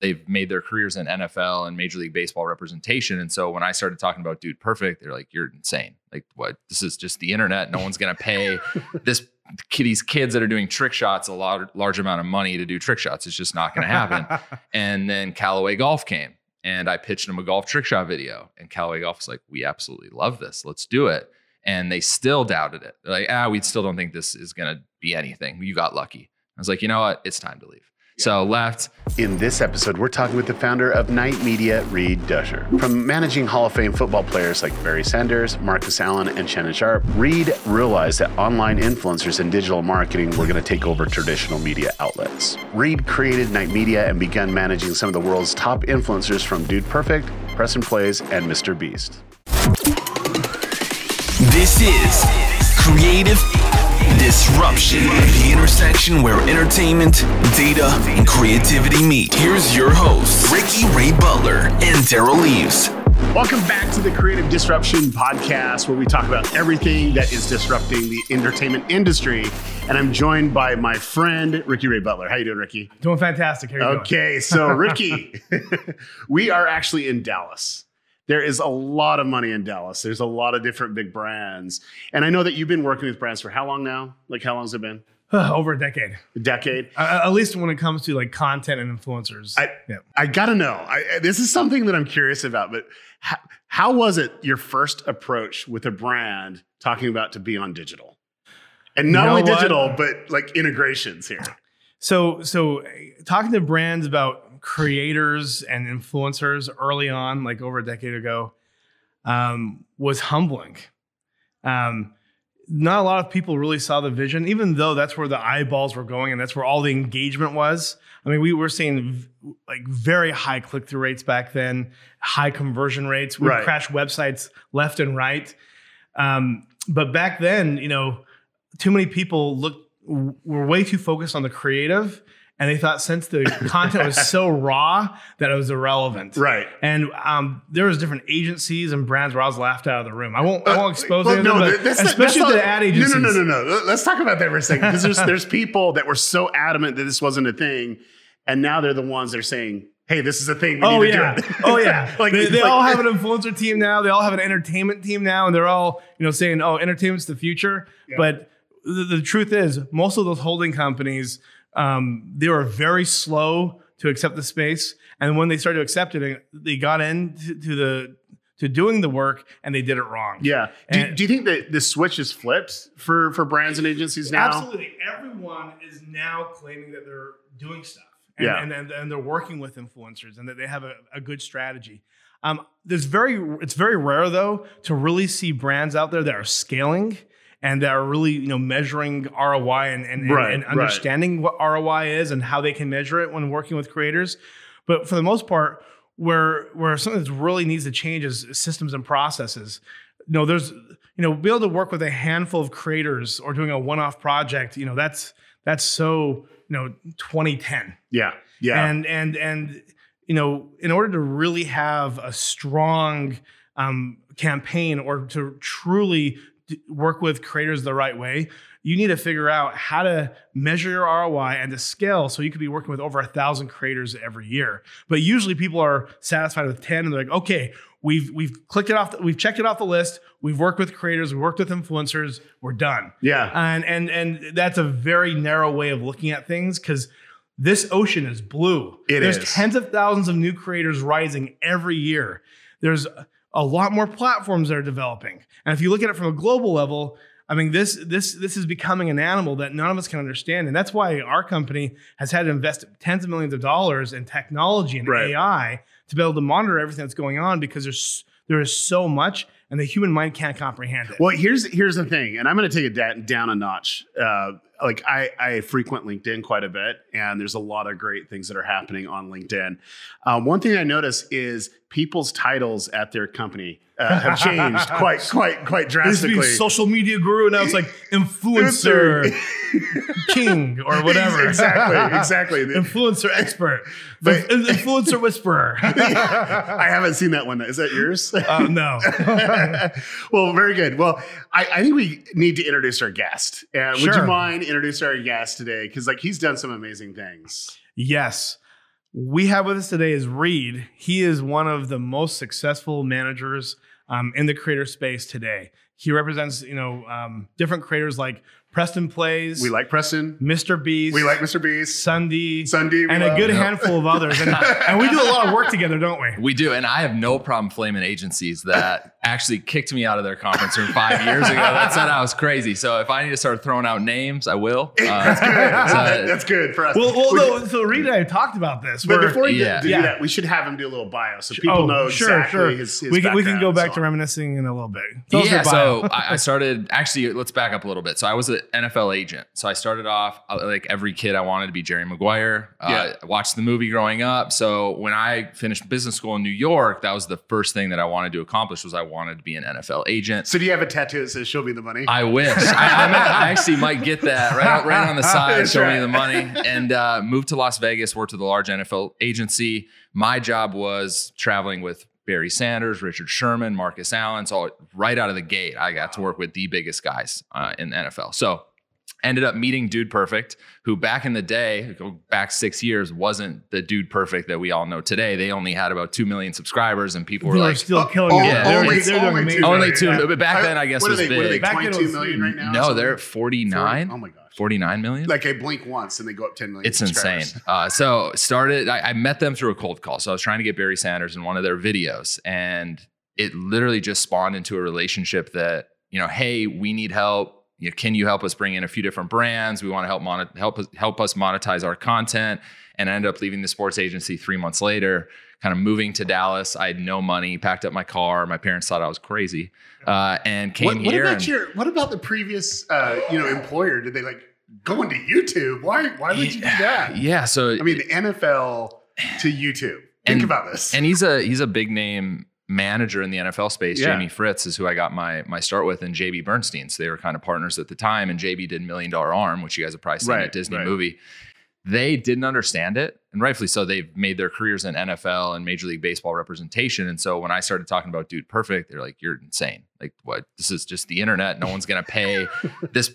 they've made their careers in NFL and Major League Baseball representation. And so when I started talking about Dude Perfect, they're like, "You're insane! Like, what? This is just the internet. No one's gonna pay this these kids that are doing trick shots a large large amount of money to do trick shots. It's just not gonna happen." and then Callaway Golf came, and I pitched them a golf trick shot video, and Callaway Golf was like, "We absolutely love this. Let's do it." And they still doubted it. They're like, "Ah, we still don't think this is gonna be anything. You got lucky." I was like, "You know what? It's time to leave." So left. In this episode, we're talking with the founder of Night Media, Reed Duchscher. From managing Hall of Fame football players like Barry Sanders, Marcus Allen, and Shannon Sharpe, Reed realized that online influencers and digital marketing were going to take over traditional media outlets. Reed created Night Media and began managing some of the world's top influencers from Dude Perfect, Preston Plays, and Mr. Beast. This is Creative Disruption, the intersection where entertainment, data, and creativity meet. Here's your hosts, Ricky Ray Butler and Daryl Leaves. Welcome back to the Creative Disruption Podcast, where we talk about everything that is disrupting the entertainment industry. And I'm joined by my friend Ricky Ray Butler. How you doing, Ricky? Doing fantastic. How you doing? Okay, so Ricky, we are actually in Dallas. There is a lot of money in Dallas. There's a lot of different big brands. And I know that you've been working with brands for how long now? Like how long has it been? Over a decade. A decade? Uh, at least when it comes to like content and influencers. I, yeah. I gotta know. I, this is something that I'm curious about, but how, how was it your first approach with a brand talking about to be on digital? And not You know only what? digital, but like integrations here. So, so uh, talking to brands about creators and influencers early on, like over a decade ago, um, was humbling. Um, not a lot of people really saw the vision, even though that's where the eyeballs were going and that's where all the engagement was. I mean, we were seeing like very high click through rates back then, high conversion rates. We Right. crashed websites left and right. Um, but back then, you know, too many people looked were way too focused on the creative, and they thought since the content was so raw that it was irrelevant. Right. And um, there was different agencies and brands where I was laughed out of the room. I won't. I won't expose Well, any of them, but that's not- especially that's the not- ad agencies. No, no, no, no, no. Let's talk about that for a second because there's there's people that were so adamant that this wasn't a thing, and now they're the ones that are saying, "Hey, this is a thing. We Oh need to yeah, do it." oh yeah. like they, they like- all have an influencer team now. They all have an entertainment team now, and they're all you know saying, "Oh, entertainment's the future." But the, the truth is, most of those holding companies, um, they were very slow to accept the space, and when they started to accept it, they got into the to doing the work, and they did it wrong. Yeah. Do, do you think that the switch is flipped for for brands and agencies now? Absolutely. Everyone is now claiming that they're doing stuff. And, Yeah. and, and, and they're working with influencers and that they have a, a good strategy. Um, there's very it's very rare though to really see brands out there that are scaling and that are really you know measuring ROI and, and, Right, and right. understanding what ROI is and how they can measure it when working with creators. But for the most part, where where something that really needs to change is systems and processes. You know, there's you know, be able to work with a handful of creators or doing a one-off project. You know, that's that's so you know 2010 Yeah. Yeah. and and and you know in order to really have a strong um, campaign or to truly work with creators the right way you need to figure out how to measure your roi and to scale so you could be working with over a thousand creators every year but usually people are satisfied with 10 and they're like okay we've we've clicked it off the, we've checked it off the list we've worked with creators we've worked with influencers we're done yeah. and and and that's a very narrow way of looking at things because this ocean is blue. It There's is. tens of thousands of new creators rising every year. There's a lot more platforms that are developing, and if you look at it from a global level, I mean this this this is becoming an animal that none of us can understand, and that's why our company has had to invest tens of millions of dollars in technology and Right. AI to be able to monitor everything that's going on because there's there is so much, and the human mind can't comprehend it. Well, here's here's the thing, and I'm going to take it da- down a notch. Uh, like I, I frequent LinkedIn quite a bit, and there's a lot of great things that are happening on LinkedIn. Um, one thing I notice is people's titles at their company uh, have changed quite quite quite There used to be drastically. social media guru, and now it's like influencer king or whatever. exactly, exactly. influencer expert, But- influencer whisperer. I haven't seen that one. Is that yours? Uh, no. well, very good. Well, I, I think we need to introduce our guest. And would you mind introducing our guest today? Because like he's done some amazing things. yes. We have with us today is Reed. He is one of the most successful managers um, in the creator space today. He represents, you know, um, different creators like Preston Plays, We like Preston. Mr. Beast, We like Mr. Beast. SSundee, SSundee. and a love- good handful of others. And, and we do a lot of work together, don't we? We do, and I have no problem flaming agencies that actually kicked me out of their conference room five years ago. That said I was crazy. So if I need to start throwing out names, I will. Uh, That's good. so- That's good for us. Well, well We- no, so Reed and I talked about this. But where- before we Yeah. do, do Yeah. that, we should have him do a little bio so people Oh, know sure, exactly sure. his, his we can we can go back and to reminiscing in a little bit. Tell yeah, so I, I started actually. Let's back up a little bit. So I was an NFL agent. So I started off uh, like every kid. I wanted to be Jerry Maguire. Uh, I watched the movie growing up. So when I finished business school in New York, that was the first thing that I wanted to accomplish. Was I wanted to be an NFL agent. So do you have a tattoo that says "Show me the money"? I wish. I, I, might- I actually might get that right, right on the side. That's show right. me the money. And uh, moved to Las Vegas. Worked with a large NFL agency. My job was traveling with Barry Sanders, Richard Sherman, Marcus Allen. So right out of the gate, I got to work with the biggest guys uh, in the NFL. So ended up meeting Dude Perfect, who back in the day, back six years, wasn't the Dude Perfect that we all know today. They only had about two million subscribers, and people were They were like, still Oh, killing oh, it. Yeah, They were- only, they were doing only amazing. two Only two, but back then, I guess, what was are they, What are they? big. Back then it Twenty-two right now. no, they're 49. Oh my gosh. 49 million? Like I blink once and they go up ten million. It's insane. Uh, so started. I, I met them through a cold call. So I was trying to get Barry Sanders in one of their videos, and it literally just spawned into a relationship that you know, hey, we need help. You know, can you help us bring in a few different brands? We want to help monet- help us help us monetize our content. And I ended up leaving the sports agency three months later, kind of moving to Dallas. I had no money, packed up my car. My parents thought I was crazy, uh, and came What, what here. about and- your? What about the previous, uh, you know, employer? Did they like go to YouTube? Why? Why would you do that? yeah, so I mean, the NFL to YouTube. Think And- about this. and he's a he's a big name manager in the NFL space. Yeah. Jamie Fritz is who I got my my start with, and JB Bernstein. So they were kind of partners at the time. And JB did Million Dollar Arm, which you guys have probably seen Right, at Disney right. movie. They didn't understand it, and rightfully so. They've made their careers in NFL and Major League Baseball representation. And so when I started talking about Dude Perfect, they're like, "You're insane! Like, what? This is just the internet. No one's gonna pay this."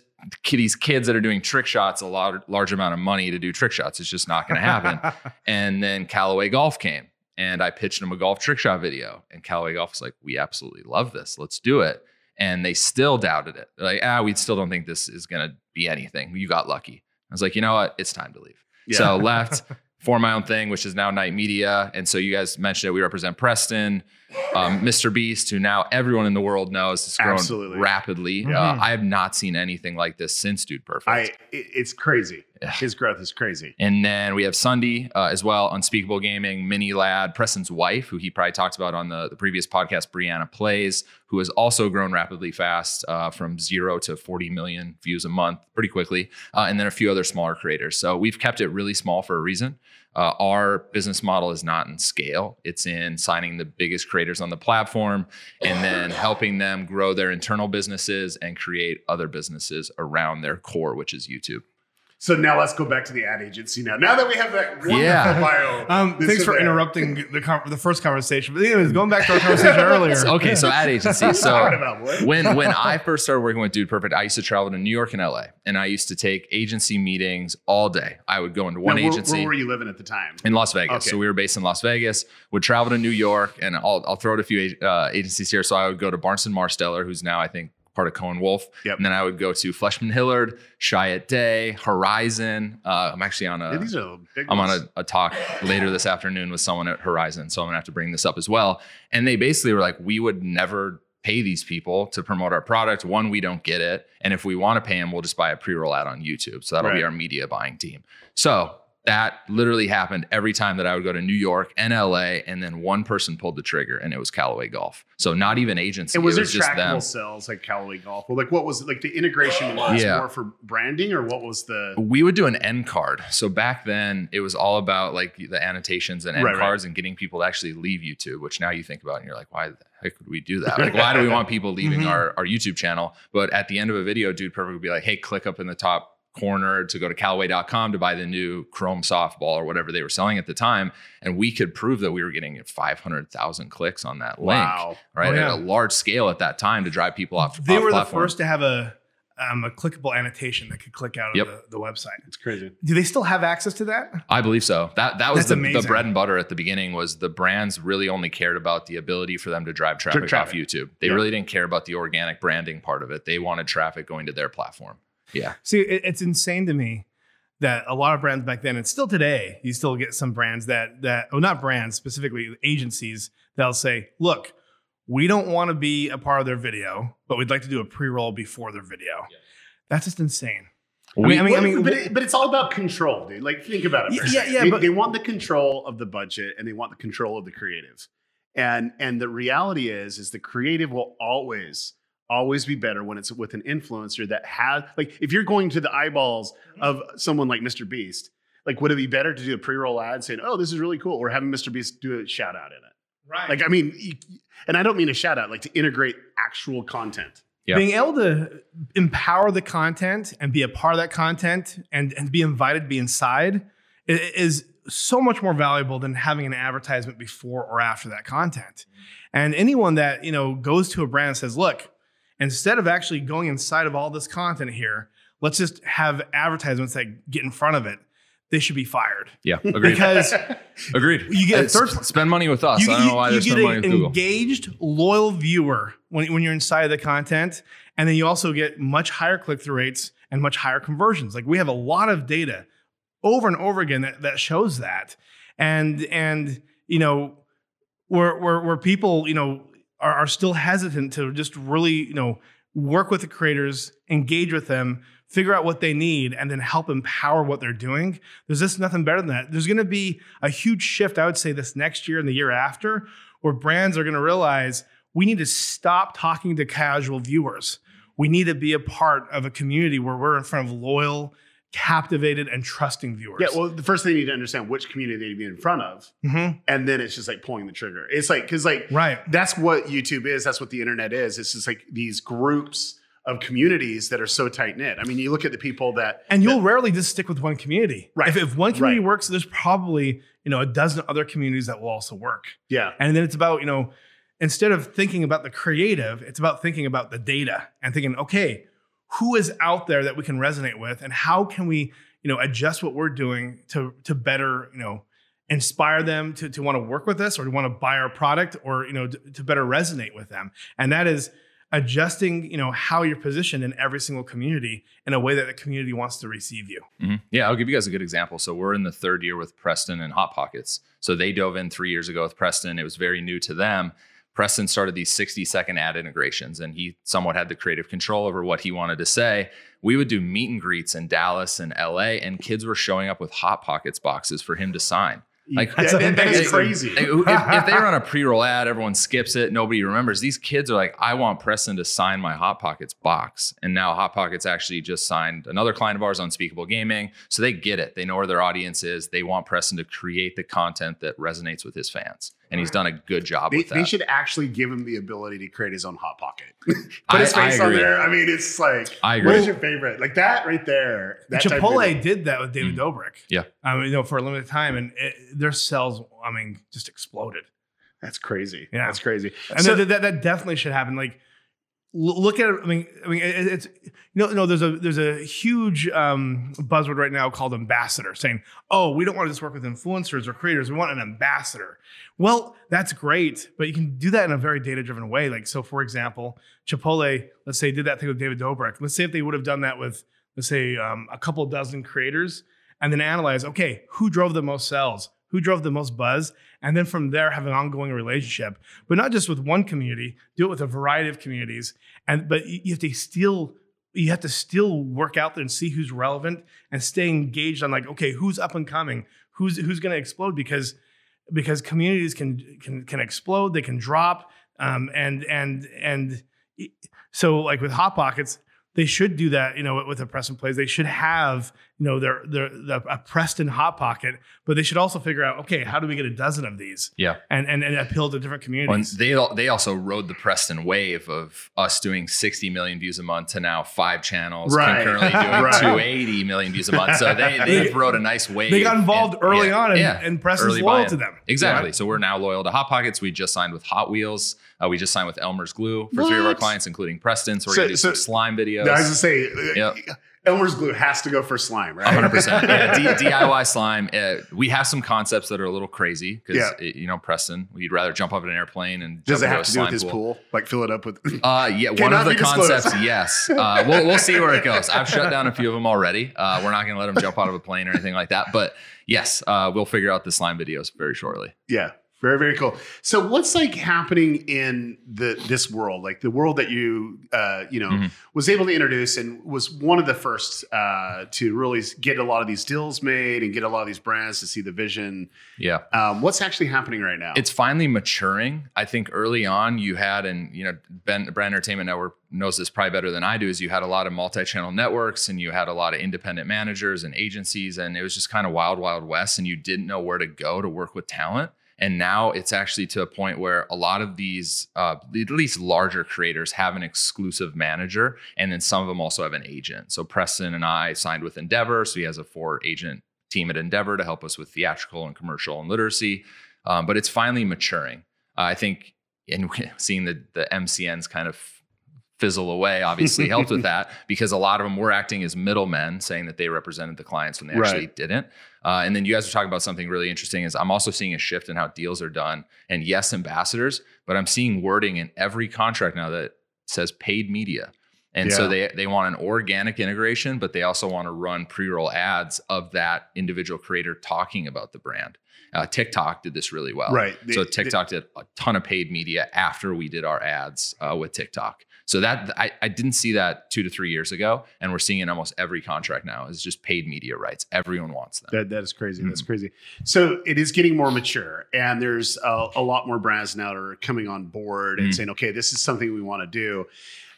These kids that are doing trick shots a lot large amount of money to do trick shots. It's just not going to happen. And then Callaway Golf came and I pitched them a golf trick shot video. And Callaway Golf was like, we absolutely love this. Let's do it. And they still doubted it. They're like, ah, we still don't think this is going to be anything. You got lucky. I was like, you know what? It's time to leave. Yeah. So left, formed my own thing, which is now Night Media. And so you guys mentioned it. We represent Preston, um, Mr. Beast, who now everyone in the world knows has grown Absolutely. rapidly. Uh, Mhm. I have not seen anything like this since Dude Perfect. I. It, it's crazy. Yeah. His growth is crazy. And then we have SSundee uh, as well, Unspeakable Gaming, MiniLadd, Preston's wife, who he probably talked about on the, the previous podcast, Brianna Plays, who has also grown rapidly fast uh, from zero to 40 million views a month pretty quickly. Uh, and then a few other smaller creators. So we've kept it really small for a reason. Uh, our business model is not in scale, it's in signing the biggest creators on the platform and then helping them grow their internal businesses and create other businesses around their core, which is YouTube. So now let's go back to the ad agency. Now, now that we have that wonderful Yeah. bio. Um, thanks for there. interrupting the con- the first conversation. But anyways, going back to our conversation earlier. Okay, so ad agency. What are you talking So when when I first started working with Dude Perfect, I used to travel to New York and LA, and I used to take agency meetings all day. I would go into one Now, where- agency Where, were you living at the time? in Las Vegas. Okay. So we were based in Las Vegas. Would travel to New York, and I'll I'll throw out a few uh, agencies here. So I would go to Burson-Marsteller, who's now I think part of Cohn Wolfe. Yep. And then I would go to Fleishman Hillard, Chiat Day, Horizon. Uh, I'm actually on a Yeah, these are big I'm on a, a talk later this afternoon with someone at Horizon, so I'm gonna have to bring this up as well. And they basically were like, we would never pay these people to promote our product. One, we don't get it, and if we want to pay them, we'll just buy a pre-roll ad on YouTube. So that'll be our media buying team. So that literally happened every time that I would go to New York and LA, and then one person pulled the trigger, and it was Callaway Golf. So not even agency. And was it was just trackable them. sales like Callaway Golf? Well, like what was like the integration was Yeah. more for branding or what was the we would do an end card. So back then, it was all about like the annotations and end Right, right. cards and getting people to actually leave YouTube. Which now you think about and you're like, why the heck would we do that? Like, why do we want people leaving Mhm. our, our YouTube channel? But at the end of a video, Dude Perfect would be like, hey, click up in the top corner to go to Callaway.com to buy the new Chrome softball or whatever they were selling at the time, and we could prove that we were getting 500,000 clicks on that link. wow? Right, Oh, yeah. at a large scale at that time to drive people off. they off were the first to have a um, a clickable annotation that could click out Yep. of the, the website. It's crazy. Do they still have access to that? I believe so. That that was the, the bread and butter at the beginning was the brands really only cared about the ability for them to drive traffic, traffic. off YouTube. They Yeah. really didn't care about the organic branding part of it. They wanted traffic going to their platform. Yeah. See, it, it's insane to me that a lot of brands back then, and still today, you still get some brands that that, oh, not brands specifically, agencies that'll say, "Look, we don't want to be a part of their video, but we'd like to do a pre-roll before their video." That's just insane. I mean, I mean, I mean, but, it, but it's all about control, dude. Like, think about it. Yeah, yeah, they, but- they want the control of the budget and they want the control of the creative. And and the reality is, is the creative will always, always be better when it's with an influencer that has, like, if you're going to the eyeballs mm-hmm. of someone like Mr. Beast, like, would it be better to do a pre-roll ad saying, "Oh, this is really cool," or having Mr. Beast do a shout out in it? right? Like, I mean, and I don't mean a shout out, like to integrate actual content. Yeah. being able to empower the content and be a part of that content and, and be invited to be inside is so much more valuable than having an advertisement before or after that content. Mm-hmm. And anyone that, you know, goes to a brand and says, look, instead of actually going inside of all this content here, let's just have advertisements that get in front of it. They should be fired. Yeah. Agreed. Because Agreed. you get It's- uh, third- spend money with us. you, I don't know why you they're get spending money an with Google. engaged, loyal viewer when, when you're inside of the content. And then you also get much higher click through rates and much higher conversions. Like we have a lot of data over and over again that, that shows that. And, and, you know, where, where, where people, you know, are, are still hesitant to just really, you know, work with the creators, engage with them, figure out what they need, and then help empower what they're doing. There's just nothing better than that. There's going to be a huge shift, I would say, this next year and the year after, where brands are going to realize we need to stop talking to casual viewers. We need to be a part of a community where we're in front of loyal, captivated, and trusting viewers. Yeah, well, the first thing you need to understand which community they need to be in front of, Mhm. and then it's just like pulling the trigger. It's like because like right. that's what YouTube is. That's what the internet is. It's just like these groups of communities that are so tight knit. I mean, you look at the people that And you'll rarely just stick with one community. Right. If, if one community Right. works, there's probably you know a dozen other communities that will also work. yeah And then it's about, you know, instead of thinking about the creative, it's about thinking about the data and thinking, okay, who is out there that we can resonate with and how can we, you know, adjust what we're doing to to better, you know, inspire them to, to want to work with us or to want to buy our product or, you know, to, to better resonate with them. And that is adjusting, you know, how you're positioned in every single community in a way that the community wants to receive you. Mhm. Yeah, I'll give you guys a good example. So we're in the third year with Preston and Hot Pockets. So they dove in three years ago with Preston. It was very new to them. Preston started these 60 second ad integrations and he somewhat had the creative control over what he wanted to say. We would do meet and greets in Dallas and LA, and kids were showing up with Hot Pockets boxes for him to sign. Like, That- that- that is Hey, crazy. If, if they run a pre-roll ad, everyone skips it. Nobody remembers. These kids are like, I want Preston to sign my Hot Pockets box. And now Hot Pockets actually just signed another client of ours, Unspeakable Gaming. So they get it. They know where their audience is. They want Preston to create the content that resonates with his fans. And he's done a good job They, with that. they should actually give him the ability to create his own hot pocket. Put I- his face on there. I mean, it's like, I agree. is your favorite? Like that right there. That Chipotle video. did that with David Mm. Dobrik. Yeah. I mean, you know, for a limited time, and it, their sales, I mean, just exploded. That's crazy. Yeah. That's crazy. And So- that, that that definitely should happen. Like, l- look at it. I mean, I mean, it, it's you know, no, there's a there's a huge um, buzzword right now called ambassador, saying, "Oh, we don't want to just work with influencers or creators. We want an ambassador." Well, that's great, but you can do that in a very data driven way. Like, so for example, Chipotle, let's say, did that thing with David Dobrik. Let's say if they would have done that with, let's say, um, a couple dozen creators, and then analyze, okay, who drove the most sales, who drove the most buzz, and then from there have an ongoing relationship, but not just with one community. Do it with a variety of communities, and but you have to still you have to still work out there and see who's relevant and stay engaged on like, okay, who's up and coming, who's who's going to explode because because communities can can can explode, they can drop, um, and and and so like with hot pockets, they should do that. You know, with the press and plays, they should have you know, they're they're the, a Preston hot pocket, but they should also figure out, okay, how do we get a dozen of these Yeah. and and, and appeal to different communities? they they also rode the Preston wave of us doing 60 million views a month to now five channels Right. concurrently doing Right. 280 million views a month. So they they rode a nice wave. they got involved And- early yeah, on, and, yeah. and Preston's loyal buy-in. to them. Exactly. Yeah. So we're now loyal to Hot Pockets. We just signed with Hot Wheels. Uh, we just signed with Elmer's Glue for three of our clients, including Preston. So we're So- gonna do so- some slime videos. I was gonna say, uh, Yep. Elmer's glue has to go for slime, right? 100%. Yeah, D- DIY slime. Uh, we have some concepts that are a little crazy because, Yeah. you know, Preston, we'd rather jump off an airplane and Does it have to do with his pool? Like fill it up with. Uh, yeah, one of the disclosed. concepts, yes. Uh, we'll, we'll see where it goes. I've shut down a few of them already. Uh, we're not going to let them jump out of a plane or anything like that. But yes, uh, we'll figure out the slime videos very shortly. yeah, very very cool. So what's like happening in the this world, like the world that you uh, you know Mhm. was able to introduce and was one of the first uh, to really get a lot of these deals made and get a lot of these brands to see the vision. Yeah. Um, what's actually happening right now? It's finally maturing. I think early on you had, and you know, Ben Brand Entertainment Network knows this probably better than I do. Is you had a lot of multi-channel networks, and you had a lot of independent managers and agencies, and it was just kind of wild, wild west, and you didn't know where to go to work with talent. And now it's actually to a point where a lot of these, uh, at least larger creators, have an exclusive manager, and then some of them also have an agent. So Preston and I signed with Endeavor, so he has a four-agent team at Endeavor to help us with theatrical and commercial and literacy. Um, but it's finally maturing. Uh, I think, and seeing the the MCNs kind of fizzle away obviously helped with that because a lot of them were acting as middlemen, saying that they represented the clients when they actually Right. didn't. Uh, and then you guys were talking about something really interesting. Is I'm also seeing a shift in how deals are done. And yes, ambassadors, but I'm seeing wording in every contract now that says paid media. And so they they want an organic integration, but they also want to run pre-roll ads of that individual creator talking about the brand. Uh, TikTok did this really well. Right. So They- TikTok did a ton of paid media after we did our ads uh, with TikTok. So that I, I didn't see that two to three years ago, and we're seeing it in almost every contract now. Is just paid media rights. Everyone wants them. That, that is crazy. That's Mm-hmm. crazy. So it is getting more mature, and there's a, a lot more brands now that are coming on board and Mm. saying, "Okay, this is something we want to do."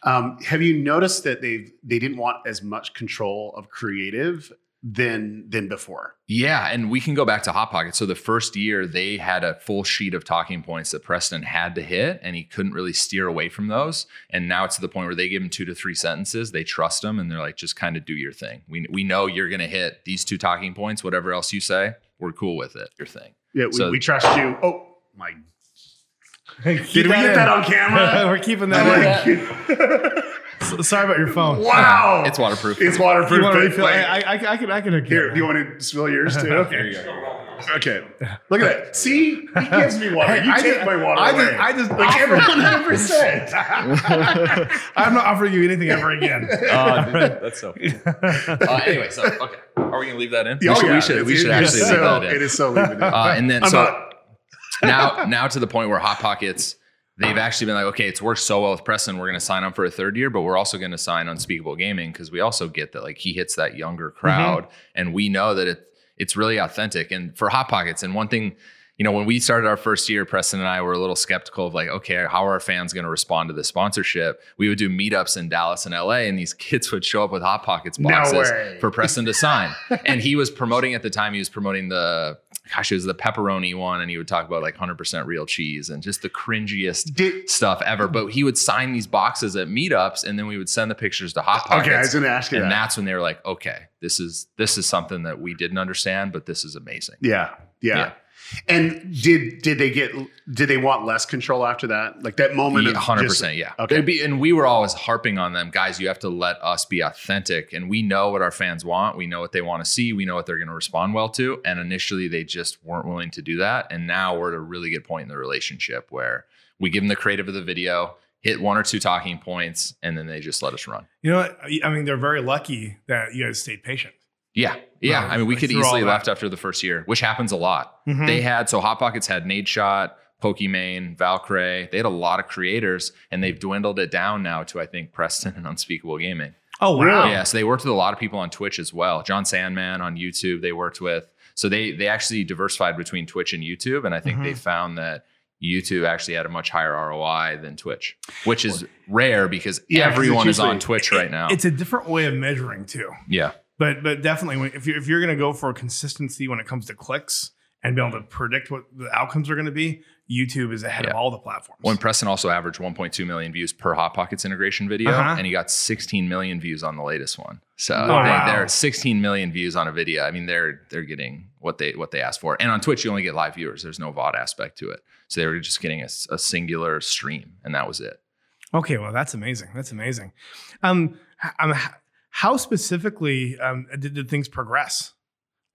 Um, have you noticed that they they didn't want as much control of creative than than before? Yeah, and we can go back to Hot Pocket. So the first year they had a full sheet of talking points that Preston had to hit, and he couldn't really steer away from those. And now it's to the point where they give him two to three sentences. They trust him, and they're like, just kind of do your thing. We we know you're gonna hit these two talking points. Whatever else you say, we're cool with it. Your thing. Yeah, we, So- we trust you. Oh my! Did we get in. that on camera? We're keeping that. like, S- Sorry about your phone. wow, It's waterproof. It's You waterproof. want but, refill? like, I, I, I can. I can. here, do you want to spill yours too? Okay. Okay. Look at that. See, he gives me water. You I take just- my water I away. just- I just like offered- everyone hundred percent. I'm not offering you anything ever again. that's so. uh, anyway, so okay, are we gonna leave that in? we Oh, should, yeah. we should, we It's- should actually so, leave that in. It is so leaving it. Uh, and then I'm so not- now now to the point where hot pockets they've actually been like okay it's worked so well with preston we're going to sign up for a third year but we're also going to sign unspeakable gaming because we also get that like he hits that younger mm-hmm. crowd and we know that it it's really authentic. And for hot pockets and one thing you know when we started our first year preston and i were a little skeptical of like okay how are our fans going to respond to the sponsorship? We would do meetups in dallas and la and these kids would show up with hot pockets boxes way. for preston to sign. And he was promoting at the time he was promoting the gosh, it was the pepperoni one, and he would talk about like 100% real cheese and just the cringiest Did- stuff ever. But he would sign these boxes at meetups, and then we would send the pictures to Hot Pockets. Okay, I was going to ask you and that. that's when they were like, okay, this is this is something that we didn't understand, but this is amazing. Yeah, yeah. Yeah. And did did they get did they want less control after that? Like that moment one hundred percent, yeah. Okay. Be, and we were always harping on them, guys. You have to let us be authentic, and we know what our fans want. We know what they want to see. We know what they're going to respond well to. And initially, they just weren't willing to do that. And now we're at a really good point in the relationship where we give them the creative of the video, hit one or two talking points, and then they just let us run. You know what? I mean, they're very lucky that you guys stayed patient. Yeah, yeah. Right. I mean, we Like could easily that. left after the first year, which happens a lot. Mhm. They had so Hot Pockets had Nadeshot, Pokimane, Valkyrae. They had a lot of creators, and they've dwindled it down now to I think Preston and Unspeakable Gaming. oh wow. Yeah, so they worked with a lot of people on Twitch as well. John Sandman on YouTube, they worked with. So they they actually diversified between Twitch and YouTube, and I think Mhm. they found that YouTube actually had a much higher ROI than Twitch, which is rare because Yeah, 'cause it's everyone is on Twitch right now. It's a different way of measuring too. yeah, But but definitely, when, if you're if you're going to go for consistency when it comes to clicks and be able to predict what the outcomes are going to be, YouTube is ahead Yeah. of all the platforms. When Preston also averaged 1.2 million views per Hot Pockets integration video, Uh-huh. and he got 16 million views on the latest one. So Oh, they, wow. they're 16 million views on a video. I mean, they're they're getting what they what they asked for. And on Twitch, you only get live viewers. There's no VOD aspect to it. So they were just getting a singular stream, and that was it. Okay, well, that's amazing. That's amazing. Um, h- how specifically um, did, did things progress?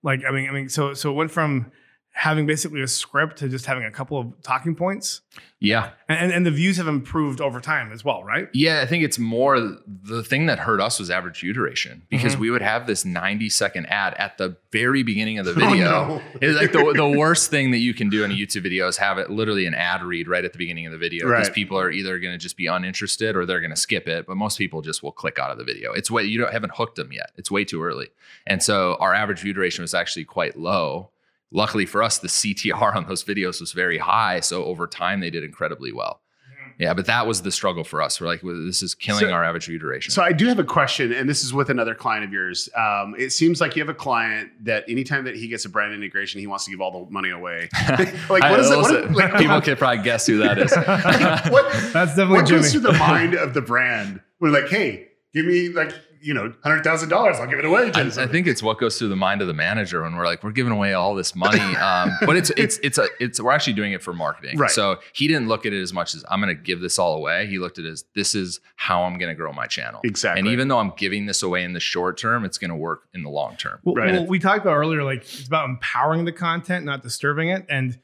Like, I mean, I mean, so so it went from having basically a script to just having a couple of talking points, Yeah, and and the views have improved over time as well, right? Yeah, I think it's more the thing that hurt us was average view duration because Mm-hmm. we would have this 90 second ad at the very beginning of the Oh, video. no. It's like the, the worst thing that you can do in a YouTube video is have it literally an ad read right at the beginning of the video because Right. people are either going to just be uninterested or they're going to skip it. But most people just will click out of the video. It's way you don't haven't hooked them yet. It's way too early, and so our average view duration was actually quite low. Luckily for us, the CTR on those videos was very high, so over time they did incredibly well. Yeah, but that was the struggle for us. We're like, well, this is killing So- our average view duration. So I do have a question, and this is with another client of yours. Um, it seems like you have a client that anytime that he gets a brand integration, he wants to give all the money away. like I- what is it? those- What, like, people can probably guess who that is. what, That's definitely what Jimmy. goes through the mind of the brand? We're like, hey, give me like you know hundred thousand dollars, I'll give it away. I, I think it's what goes through the mind of the manager when we're like, we're giving away all this money. Um, but it's it's it's a it's we're actually doing it for marketing. Right. So he didn't look at it as much as I'm going to give this all away. He looked at it as this is how I'm going to grow my channel. Exactly. And even though I'm giving this away in the short term, it's going to work in the long term. Well, Right. well, we talked about earlier, like it's about empowering the content, not disturbing it. And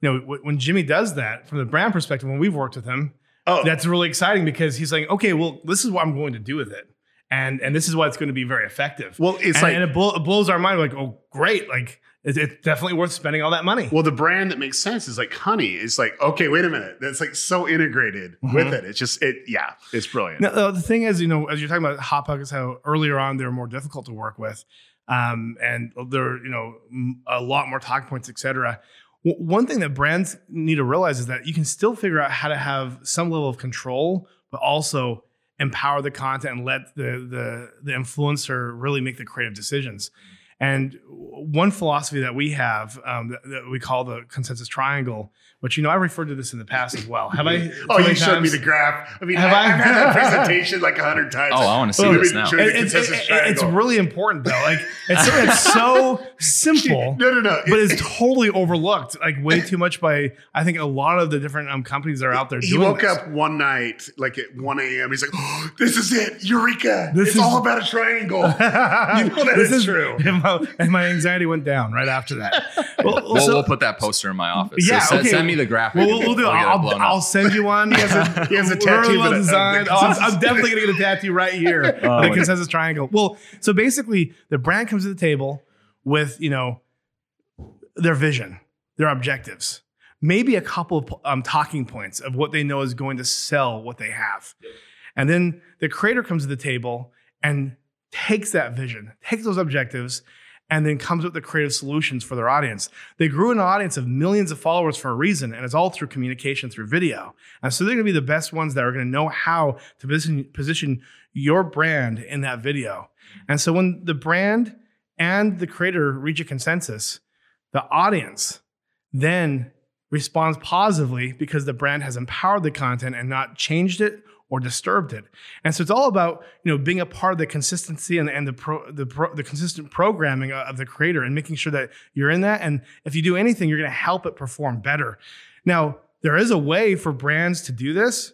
you know, when Jimmy does that from the brand perspective, when we've worked with him, oh, that's really exciting because he's like, okay, well, this is what I'm going to do with it, and and this is why it's going to be very effective. well, it's and, like and it, blow, it blows our mind. Like, oh, great! Like, it's, it's definitely worth spending all that money. Well, the brand that makes sense is like honey. It's like, okay, wait a minute. That's like so integrated Mhm. with it. It's just it, yeah, it's brilliant. Now, uh, the thing is, you know, as you're talking about hot pockets, how earlier on they're more difficult to work with, um, and they're you know a lot more talk points, etc. W- one thing that brands need to realize is that you can still figure out how to have some level of control, but also empower the content and let the the the influencer really make the creative decisions. And one philosophy that we have um, that, that we call the consensus triangle, which you know I referred to this in the past as well. Have I? Oh, you many showed me the graph. I mean, Have I, I? have had that presentation like a hundred times. Oh, I want to see Well, this now. show It- it's, it- it- it's really important though. Like it's so, it's so simple, No, no, no. but it's totally overlooked. Like way too much by I think a lot of the different um, companies that are out there. he doing woke this. up one night, like at 1 a.m. He's like, oh, "This is it, Eureka! This it's is- all about a triangle." you know that this is is true. And my, and my anxiety went down right after that. Well, We'll, so- we'll put that poster in my office. Yeah, send, okay. send me the graphic. well, do. We'll it I'll, I'll send you one. He has a, He has a tattoo well designed. Oh, I'm, I'm definitely gonna get a tattoo right here. Oh, the my- consensus triangle. Well, so basically, the brand comes to the table with you know their vision, their objectives, maybe a couple of um, talking points of what they know is going to sell what they have, and then the creator comes to the table and takes that vision, takes those objectives, and then comes up with the creative solutions for their audience. They grew an audience of millions of followers for a reason, and it's all through communication, through video. And so they're going to be the best ones that are going to know how to position, position your brand in that video. And so when the brand and the creator reach a consensus, the audience then responds positively because the brand has empowered the content and not changed it or disturbed it. And so it's all about you know being a part of the consistency and, and the pro, the pro, the consistent programming uh, of the creator and making sure that you're in that. And if you do anything, you're going to help it perform better. Now there is a way for brands to do this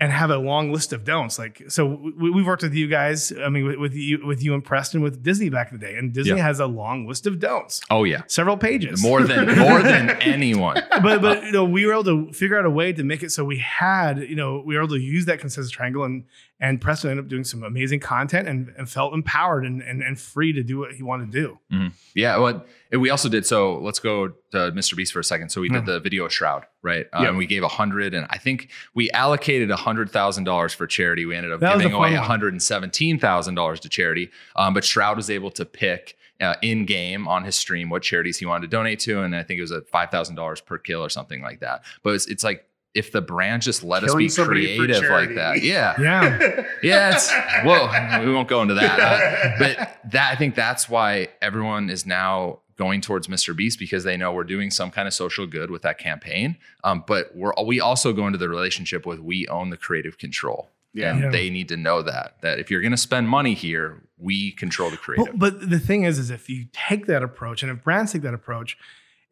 and have a long list of don'ts. Like so, we, we've worked with you guys. I mean, with, with you with you and Preston with Disney back in the day, and Disney Yeah. has a long list of don'ts, Oh yeah, several pages, more than more than anyone. but but you know we were able to figure out a way to make it so we had you know we were able to use that consensus triangle and and Preston ended up doing some amazing content and, and felt empowered and, and and free to do what he wanted to do. Yeah, well, we also did. So let's go to Mr. Beast for a second. So we did the video shroud, right? Um, Yeah. And we gave a hundred, and I think we allocated a hundred thousand dollars for charity. We ended up That giving away one. one hundred and seventeen thousand dollars to charity. Um, but Shroud was able to pick. Uh, in game on his stream, what charities he wanted to donate to, and I think it was a five thousand dollars per kill or something like that. But it's, it's like if the brand just let Killing us be creative like that, yeah, Yeah. yeah, it's well, we won't go into that. Uh, but that I think that's why everyone is now going towards Mr. Beast because they know we're doing some kind of social good with that campaign. Um, but we're we also go into the relationship with we own the creative control. Yeah. And Yeah. they need to know that that if you're going to spend money here, we control the Well, creative. but the thing is, is if you take that approach, and if brands take that approach,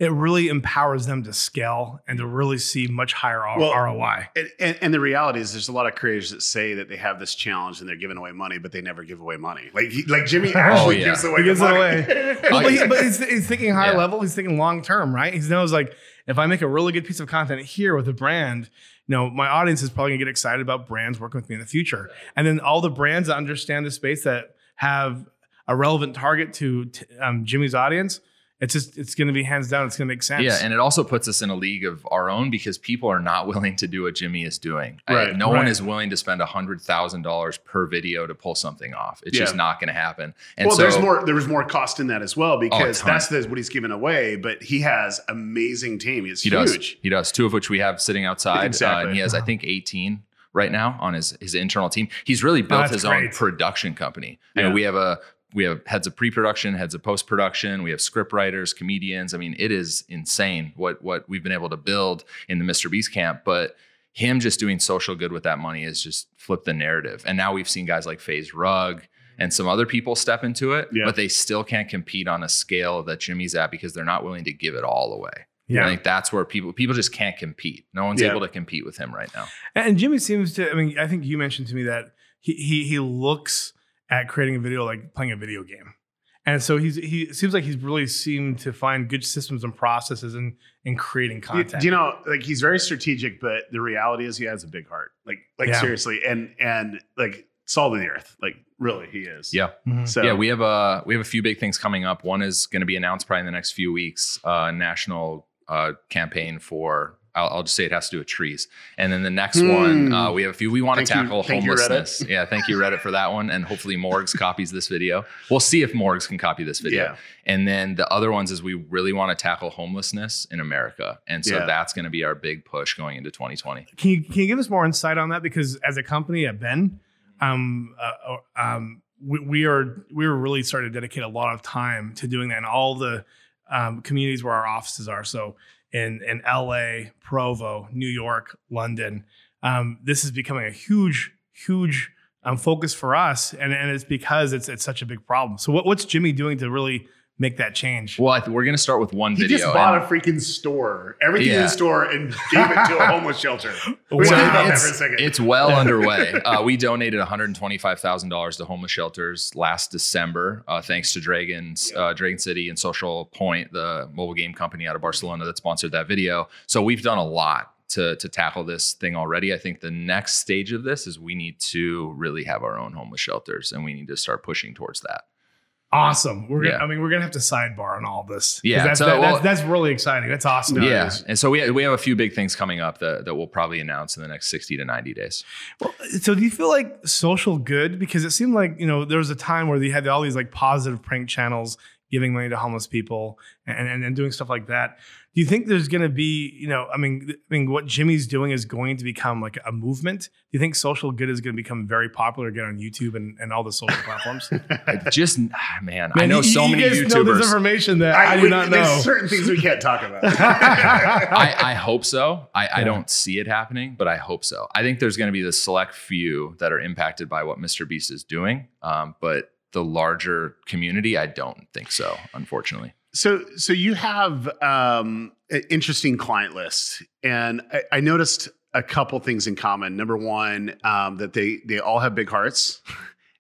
it really empowers them to scale and to really see much higher R- Well, ROI. And, and, and the reality is, there's a lot of creators that say that they have this challenge and they're giving away money, but they never give away money. Like he, like Jimmy actually yeah. gives away He the gives it money. away. Well, but, he, but he's, he's thinking high Yeah. level. He's thinking long term, right? He knows like if I make a really good piece of content here with a brand, you know, my audience is probably gonna get excited about brands working with me in the future. And then all the brands that understand the space that have a relevant target to t- um, Jimmy's audience, it's just it's gonna be hands down. It's gonna make sense. Yeah, and it also puts us in a league of our own because people are not willing to do what Jimmy is doing. I- Right, no one is willing to spend hundred thousand dollars per video to pull something off. It's just not going to happen. And well, so, there's more. There was more cost in that as well because ton. that's the, what he's giving away. But he has amazing team. He's He huge. does. He does. Two of which we have sitting outside. Exactly. Uh, and he has, I think, 18 right now on his his internal team. He's really built that's his own production company. Yeah. And we have a we have heads of pre-production, heads of post-production, we have script writers, comedians. I mean, it is insane what what we've been able to build in the Mr. Beast camp. But him just doing social good with that money has just flipped the narrative. And now we've seen guys like FaZe Rug and some other people step into it, Yeah. but they still can't compete on a scale that Jimmy's at because they're not willing to give it all away. Yeah. I think that's where people people just can't compete. No one's Yeah. able to compete with him right now. And Jimmy seems to. I mean, I think you mentioned to me that he he he looks at creating a video like playing a video game, and so he's he seems like he's really seemed to find good systems and processes in in creating content. do you know, like he's very strategic, but the reality is he has a big heart. Like, like Yeah. seriously, and and like salt of the earth. Like, really, he is. Yeah. Mhm. So Yeah, we have a we have a few big things coming up. One is going to be announced probably in the next few weeks. Uh, national uh, campaign for I'll, I'll just say it has to do with trees. And then the next Hmm. one, uh, we have a few. We want to Thank you- tackle you, homelessness. yeah, thank you Reddit for that one. And hopefully Morgz copies this video. We'll see if Morgz can copy this video. Yeah. And then the other ones is we really want to tackle homelessness in America. And so Yeah. that's going to be our big push going into 2020. Can you can you give us more insight on that? Because as a company at Ben, um, uh, um, we, we are we are really starting to dedicate a lot of time to doing that in all the um, communities where our offices are. So in in LA, Provo, New York, London, um, this is becoming a huge huge um, focus for us, and and it's because it's it's such a big problem. So what, what's Jimmy doing to really make that change? Well, I th- we're going to start with one He video. just bought and- a freaking store, everything in the store, and gave it to a homeless shelter. We So talk about that it's, for second. it's well underway. Uh, we donated $125,000 to homeless shelters last December, uh, thanks to Dragons, uh, Dragon City and Social Point, the mobile game company out of Barcelona that sponsored that video. So we've done a lot to, to tackle this thing already. I think the next stage of this is we need to really have our own homeless shelters and we need to start pushing towards that. Awesome. We're gonna, I mean, we're gonna have to sidebar on all this. Yeah, that's, so, that- well- that's that's really exciting. That's awesome. No, yeah. And so we, we have a few big things coming up that, that we'll probably announce in the next 60 to 90 days. Well, so do you feel like social good? Because it seemed like you know there was a time where they had all these like positive prank channels giving money to homeless people and and, and doing stuff like that. Do you think there's going to be you know I mean I mean what Jimmy's doing is going to become like a movement? Do you think social good is going to become very popular again on YouTube and, and all the social platforms? Just, ah, man, I know you- so you many guys Know this YouTubers. information that I, do we- not There's know. certain things we can't talk about. I, I hope so. I, I don't see it happening, but I hope so. I think there's going to be the select few that are impacted by what Mr. Beast is doing, um, but the larger community, I don't think so. Unfortunately, So, so you have um, an interesting client list, and I, I noticed a couple things in common. Number one, um, that they they all have big hearts,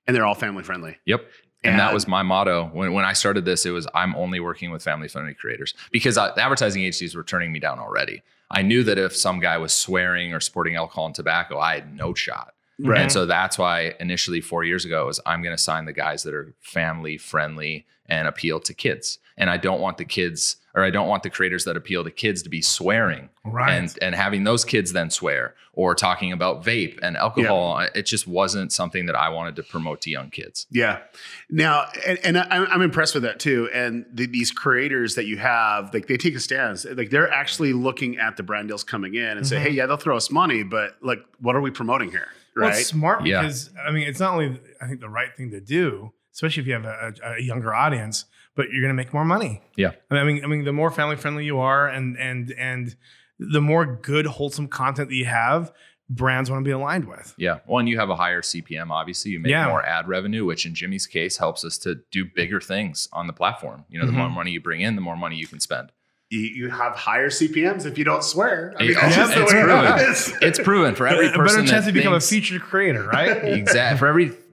and they're all family friendly. yep. And, that was my motto when, when I started this. It was I'm only working with family friendly creators because uh, the advertising agencies were turning me down already. I knew that if some guy was swearing or sporting alcohol and tobacco, I had no shot. Right. And so that's why initially four years ago was I'm going to sign the guys that are family friendly and appeal to kids. And I don't want the kids or I don't want the creators that appeal to kids to be swearing Right. and and having those kids then swear or talking about vape and alcohol. It just wasn't something that I wanted to promote to young kids. Yeah. Now, and, and I'm, I'm impressed with that too. And the, these creators that you have, like they take a stance. Like they're actually looking at the brand deals coming in and say, Mhm. "Hey, yeah, they'll throw us money, but like, what are we promoting here?" Well, Right? it's smart Yeah. because I mean, it's not only I think the right thing to do, especially if you have a, a, a younger audience, but you're going to make more money. Yeah. I mean, I mean, the more family friendly you are, and and and the more good, wholesome content that you have, brands want to be aligned with. Yeah. One, you have a higher CPM, obviously. You make Yeah. more ad revenue, which in Jimmy's case helps us to do bigger things on the platform. You know, the Mhm. more money you bring in, the more money you can spend. you, you have higher CPMs if you don't swear. I mean, Yeah, that's it's way it proven. It's proven for every a person better chance that to become a thinks- featured creator, right? exactly for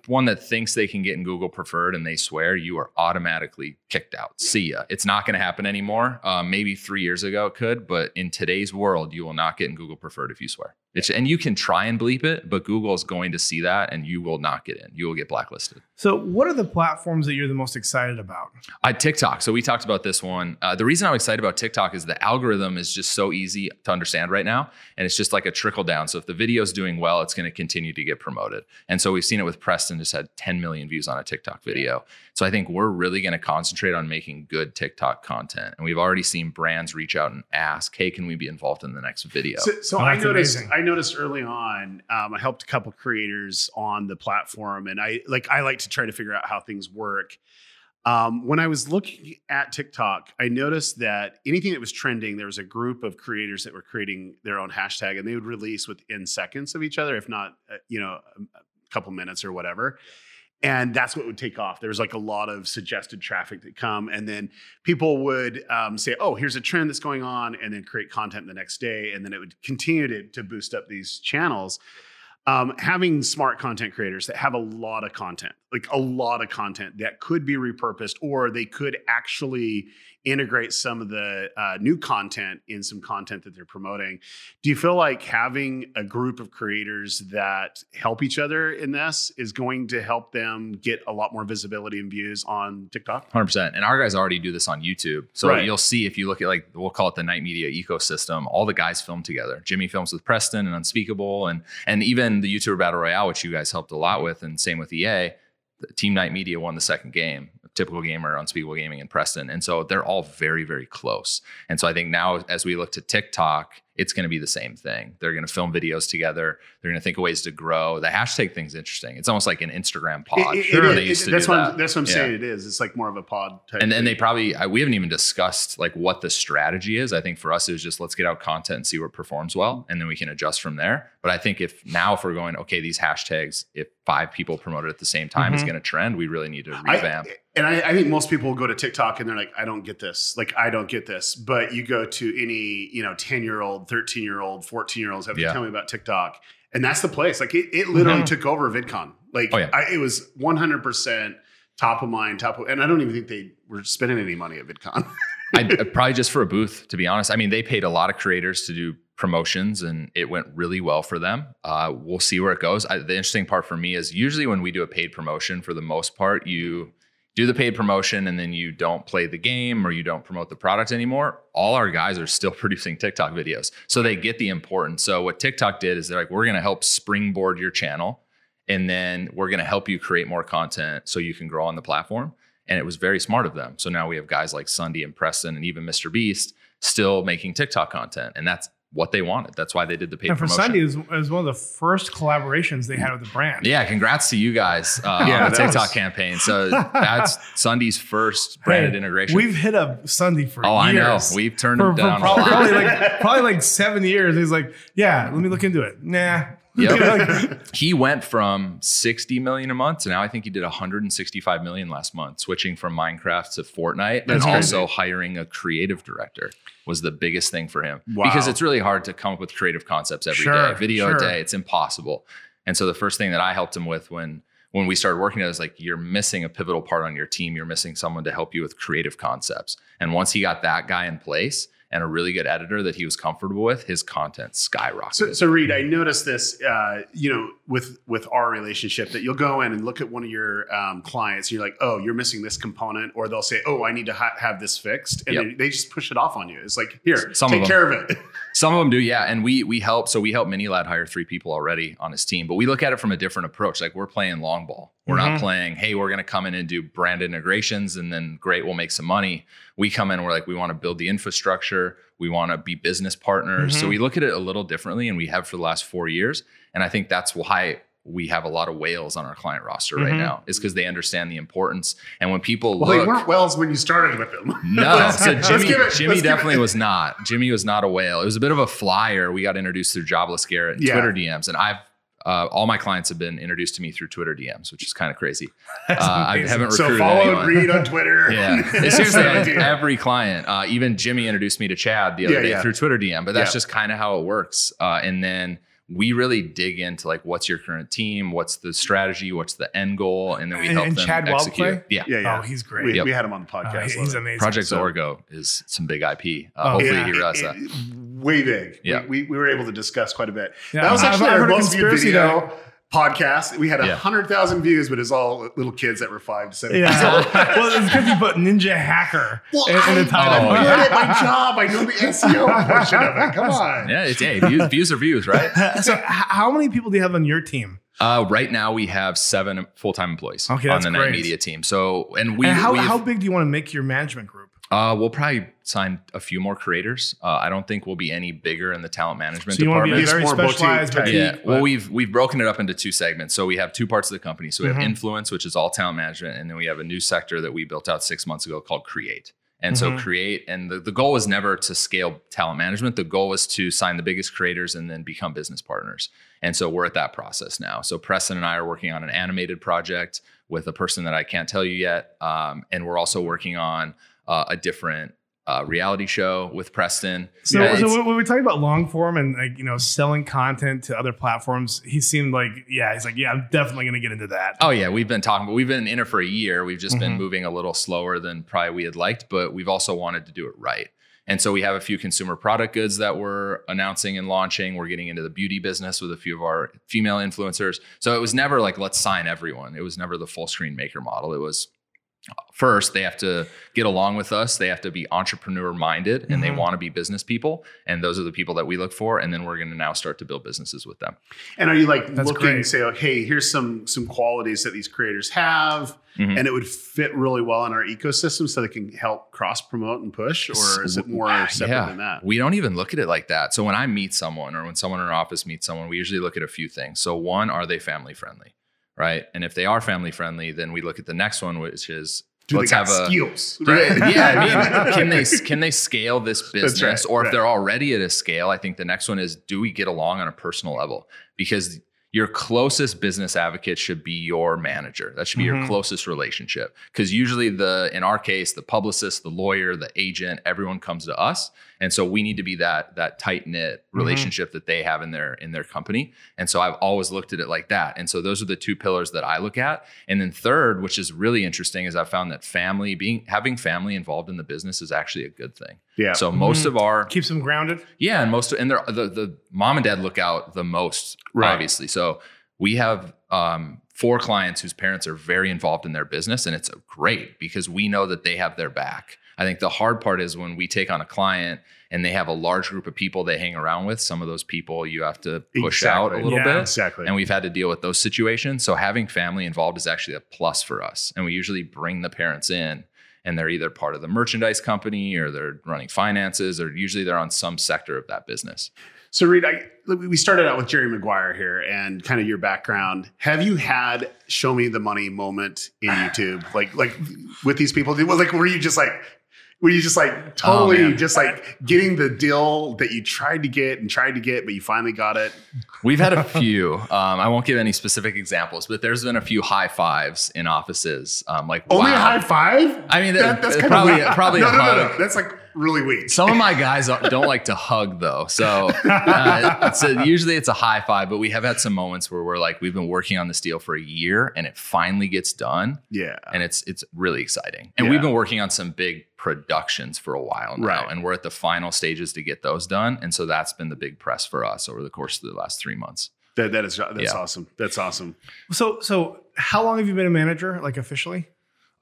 everyone that thinks they can get in Google Preferred and they swear, you are automatically kicked out. See ya. It's not going to happen anymore. Um, maybe three years ago it could, but in today's world, you will not get in Google Preferred if you swear. It's, and you can try and bleep it, but Google is going to see that, and you will not get in. You will get blacklisted. So, what are the platforms that you're the most excited about? Uh, TikTok. So we talked about this one. Uh, the reason I'm excited about TikTok is the algorithm is just so easy to understand right now, and it's just like a trickle down. So if the video is doing well, it's going to continue to get promoted. And so we've seen it with Preston, just had 10 million views on a TikTok video. So I think we're really going to concentrate on making good TikTok content, and we've already seen brands reach out and ask, "Hey, can we be involved in the next video?" So, so Oh, I noticed. amazing. I noticed early on. Um, I helped a couple creators on the platform, and I like. I like to try to figure out how things work. Um, when I was looking at TikTok, I noticed that anything that was trending, there was a group of creators that were creating their own hashtag, and they would release within seconds of each other, if not, uh, you know, a, a couple minutes or whatever. And that's what would take off. There was like a lot of suggested traffic that come, and then people would um, say, "Oh, here's a trend that's going on," and then create content the next day, and then it would continue to, to boost up these channels. Um, having smart content creators that have a lot of content, like a lot of content that could be repurposed, or they could actually integrate some of the uh, new content in some content that they're promoting. Do you feel like having a group of creators that help each other in this is going to help them get a lot more visibility and views on TikTok? Hundred percent. And our guys already do this on YouTube. So Right. you'll see if you look at like we'll call it the night media ecosystem. All the guys film together. Jimmy films with Preston and Unspeakable, and and even the YouTuber Battle Royale, which you guys helped a lot with, and same with EA. The Team Night Media won the second game. Typical Gamer, Unspeakable Gaming, and Preston, and so they're all very very close. And so I think now as we look to TikTok, it's going to be the same thing. They're going to film videos together. They're going to think of ways to grow. The hashtag thing's interesting. It's almost like an Instagram pod. It- it- sure, it they is. used to that's do what that. I'm, that's what I'm Yeah saying. It is. It's like more of a pod type. and then they probably I, we haven't even discussed like what the strategy is i think for us is just let's get out content and see what performs well and then we can adjust from there but i think if now if we're going okay these hashtags if five people promote it at the same time is Mhm. going to trend we really need to Mm-hmm. I- revamp and I, I think most people go to TikTok and they're like, I don't get this. Like, I don't get this. But you go to any, you know, 10 year old, 13 year old, 14 year olds have to Yeah. tell me about TikTok. And that's the place. Like, it, it literally Mhm. took over VidCon. Like, Oh, yeah. I, it was 100% top of mind, top of, and I don't even think they were spending any money at VidCon. I probably just for a booth to be honest i mean they paid a lot of creators to do promotions and it went really well for them uh, we'll see where it goes I, the interesting part for me is usually when we do a paid promotion for the most part you do the paid promotion and then you don't play the game or you don't promote the product anymore all our guys are still producing tiktok videos so they get the importance so what tiktok did is they're like we're going to help springboard your channel and then we're going to help you create more content so you can grow on the platform and it was very smart of them. So now we have guys like SSundee and Preston and even Mr. Beast still making TikTok content, and that's what they wanted. That's why they did the paid and for promotion. SSundee, it was, one of the first collaborations they had with the brand. yeah, congrats to you guys uh, Yeah, on the TikTok was- campaign. So that's SSundee's first branded Hey, integration. We've hit up SSundee for oh, I know. We've turned for, it for down. a probably, lot. probably like probably like seven years. He's like, yeah, let me look into it. Nah. Yep. You know, like- he went from 60 million a month to now I think he did 165 million last month, switching from Minecraft to Fortnite That's and crazy. also hiring a creative director was the biggest thing for him. Wow. Because it's really hard to come up with creative concepts every day, Sure, video sure. a day. It's impossible. And so the first thing that I helped him with when when we started working together is like you're missing a pivotal part on your team. You're missing someone to help you with creative concepts. And once he got that guy in place, and a really good editor that he was comfortable with, his content skyrocketed. So, so Reed, I noticed this, uh, you know, with with our relationship that you'll go in and look at one of your um, clients, and you're like, oh, you're missing this component, or they'll say, oh, I need to ha- have this fixed, and Yep. they, they just push it off on you. It's like, here, Some take them. care of it. Some of them do, yeah. And we we help. So we help MiniLadd hire three people already on his team, but we look at it from a different approach. Like we're playing long ball. We're not Mhm. playing, hey, we're gonna come in and do brand integrations and then great, we'll make some money. We come in, we're like, we want to build the infrastructure, we want to be business partners. So Mhm. we look at it a little differently, and we have for the last four years. And I think that's why we have a lot of whales on our client roster right Mhm. now, is because they understand the importance. And when people well, look, they weren't wells when you started with them. no, so Jimmy, it- Jimmy definitely was not. Jimmy was not a whale. It was a bit of a flyer. We got introduced through Jobless Garrett and Yeah. Twitter DMs, and I've uh, all my clients have been introduced to me through Twitter DMs, which is kind of crazy. Uh, I haven't recruited So follow anyone. Reed on Twitter. Yeah, It's seriously Same I- idea. every client. Uh, even Jimmy introduced me to Chad the other Yeah, day yeah. through Twitter DM, but that's Yeah. just kind of how it works. Uh, and then we really dig into like what's your current team, what's the strategy, what's the end goal, and then we And- help and them Chad execute. Wild Clay? Yeah, yeah, yeah. Oh, he's great. We, Yep. we had him on the Oh, podcast. he's Love it. amazing. Project So- Zorgo is some big IP. Uh, Oh, hopefully Yeah, he does that. way big. Yeah. We, we, we were able to discuss quite a bit. Yeah, that was I've- actually I've our heard a most viewed conspiracy video podcast. We had a Yeah. hundred thousand views, but it's all little kids that were five to seven. years Yeah. old. well, it's because you put Ninja Hacker Well, in, in I, the title. I yeah. learned it my job. I know the SEO portion of it. Come on. Yeah, it's hey, views, views are views, right? so, how many people do you have on your team? Uh, right now we have seven full-time employees Okay, on the great. Night Media team. So, and we and how, we've- how big do you want to make your management group? Uh, we'll probably sign a few more creators. Uh, I don't think we'll be any bigger in the talent management So you want to be department. a very It's more boutique specialized boutique. yeah. but- Well, we've we've broken it up into two segments. So we have two parts of the company. So we have Mhm. influence, which is all talent management, and then we have a new sector that we built out six months ago called create. And so Mhm. create, and the, the goal was never to scale talent management. The goal was to sign the biggest creators and then become business partners. And so we're at that process now. So Preston and I are working on an animated project with a person that I can't tell you yet. Um, and we're also working on uh, a different uh, reality show with Preston. So, Yeah, so when we talk about long form and like you know selling content to other platforms, he seemed like yeah, he's like yeah, I'm definitely gonna get into that. Oh yeah, we've been talking, but we've been in it for a year. We've just been Mhm. moving a little slower than probably we had liked, but we've also wanted to do it right. And so we have a few consumer product goods that we're announcing and launching. We're getting into the beauty business with a few of our female influencers. So it was never like let's sign everyone. It was never the full screen maker model. It was first they have to get along with us. They have to be entrepreneur minded and they Mhm. want to be business people. And those are the people that we look for. And then we're going to now start to build businesses with them. And are you like That's looking great. say, like, hey, here's some some qualities that these creators have, Mhm. and it would fit really well in our ecosystem, so they can help cross promote and push, or is it more separate than that? We don't even look at it like that. So when I meet someone or when someone in our office meets someone, we usually look at a few things. So one, are they family friendly? Right. And if they are family friendly, then we look at the next one, which is Do let's they got have a skills? Right? yeah, I mean, can they can they scale this business? right, or if right. they're already at a scale, I think the next one is do we get along on a personal level? Because your closest business advocate should be your manager. That should be your Mhm. closest relationship. Because usually the in our case, the publicist, the lawyer, the agent, everyone comes to us. And so we need to be that that tight knit relationship that they have in their in their company. And so I've always looked at it like that. And so those are the two pillars that I look at. And then third, which is really interesting, is I've found that family being having family involved in the business is actually a good thing. Yeah. So most Mhm. of our Keeps them grounded. yeah, and most of, and they're, the the mom and dad look out the most, Right. obviously. So we have um, four clients whose parents are very involved in their business, and it's great because we know that they have their back. I think the hard part is when we take on a client and they have a large group of people they hang around with. Some of those people you have to push out a little Yeah. bit. exactly. And we've had to deal with those situations. So having family involved is actually a plus for us. And we usually bring the parents in and they're either part of the merchandise company or they're running finances or usually they're on some sector of that business. So, Reed, I, we started out with Jerry Maguire here and kind of your background. Have you had show me the money moment in YouTube, like like with these people? Like, were you just like, were you just like totally man. just like getting the deal that you tried to get and tried to get, but you finally got it? We've had a few. Um, I won't give any specific examples, but there's been a few high fives in offices. Um, like Only wow. a high five? I mean, That- that's kind probably of probably no, a no, no, no. That's like really weak. Some of my guys don't like to hug though, so uh, it's a, usually it's a high five. But we have had some moments where we're like, we've been working on this deal for a year, and it finally gets done, yeah. and it's it's really exciting. And Yeah. we've been working on some big productions for a while now, Right. and we're at the final stages to get those done. And so that's been the big press for us over the course of the last three months. That, that is that's Yeah. awesome. That's awesome. So so how long have you been a manager, like officially?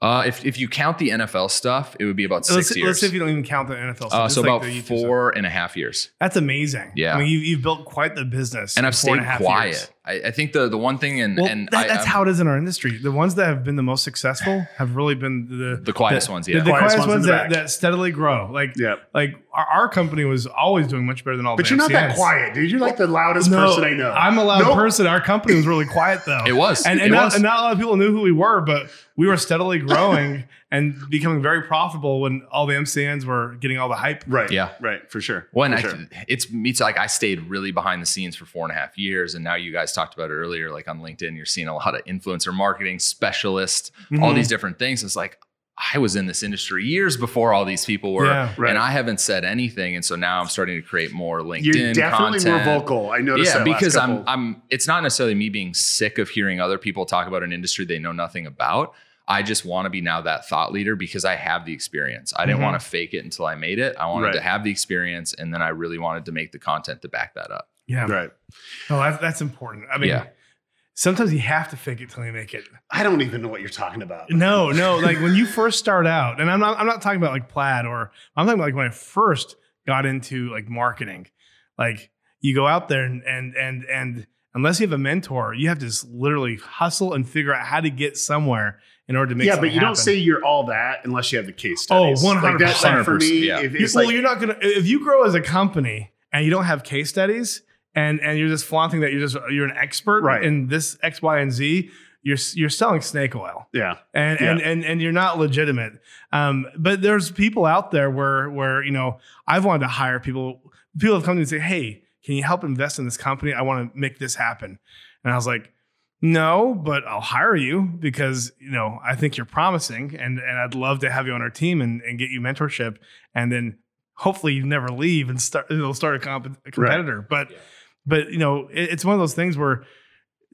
Uh, if if you count the NFL stuff, it would be about 6 let's, years. let's see if you don't even count the NFL. stuff, uh, so like about YouTube stuff. four and a half years. That's amazing. Yeah. I mean, you, you've built quite the business, and in I've stayed a half quiet. years. I, I think the the one thing, and Well, and that, I, that's I'm- how it is in our industry. The ones that have been the most successful have really been the The quietest ones, yeah. the, the Quietest quietest, ones ones the that, that steadily grow. Like Yeah. like our, our company was always doing much better than all. But the you're not that quiet, dude. You're like the loudest No, person I know. I'm a loud Nope. person. Our company was really quiet though. It was. and, It not, was. and not a lot of people knew who we were, but we were steadily growing and becoming very profitable when all the MCNs were getting all the hype. right. Yeah. Right. For sure. When For I, sure. it's me too, like I stayed really behind the scenes for four and a half years, and now you guys talked about it earlier. Like on LinkedIn, you're seeing a lot of influencer marketing specialists, all Mhm. these different things. It's like I was in this industry years before all these people were, Yeah. Right. and I haven't said anything. And so now I'm starting to create more LinkedIn You're definitely content. more vocal. I noticed yeah, that last because I'm I'm it's not necessarily me being sick of hearing other people talk about an industry they know nothing about. I just want to be now that thought leader because I have the experience. I didn't Mhm. want to fake it until I made it. I wanted Right. to have the experience and then I really wanted to make the content to back that up. Yeah. right. No, that's, that's important. I mean, Yeah. sometimes you have to fake it till you make it. I don't even know what you're talking about. No, no. Like when you first start out, and I'm not, I'm not talking about like plaid or I'm talking about like when I first got into like marketing. Like you go out there and and and and unless you have a mentor, you have to just literally hustle and figure out how to get somewhere in order to make. yeah, but you don't say you're all that unless you have the case Oh, studies. Like that, that for 100%, me, yeah. if You- well, like, you're not gonna if you grow as a company and you don't have case studies and and you're just flaunting that you're just you're an expert Right. in this X, Y, and Z. You're you're selling snake oil yeah, and Yeah. and, and and you're not legitimate. Um, but there's people out there where where you know I've wanted to hire people. People have come to me and say, "Hey, can you help invest in this company? I want to make this happen." And I was like, "No, but I'll hire you because you know I think you're promising, and and I'd love to have you on our team and and get you mentorship, and then hopefully you never leave and start you know start a, comp- a competitor." But but you know it, it's one of those things where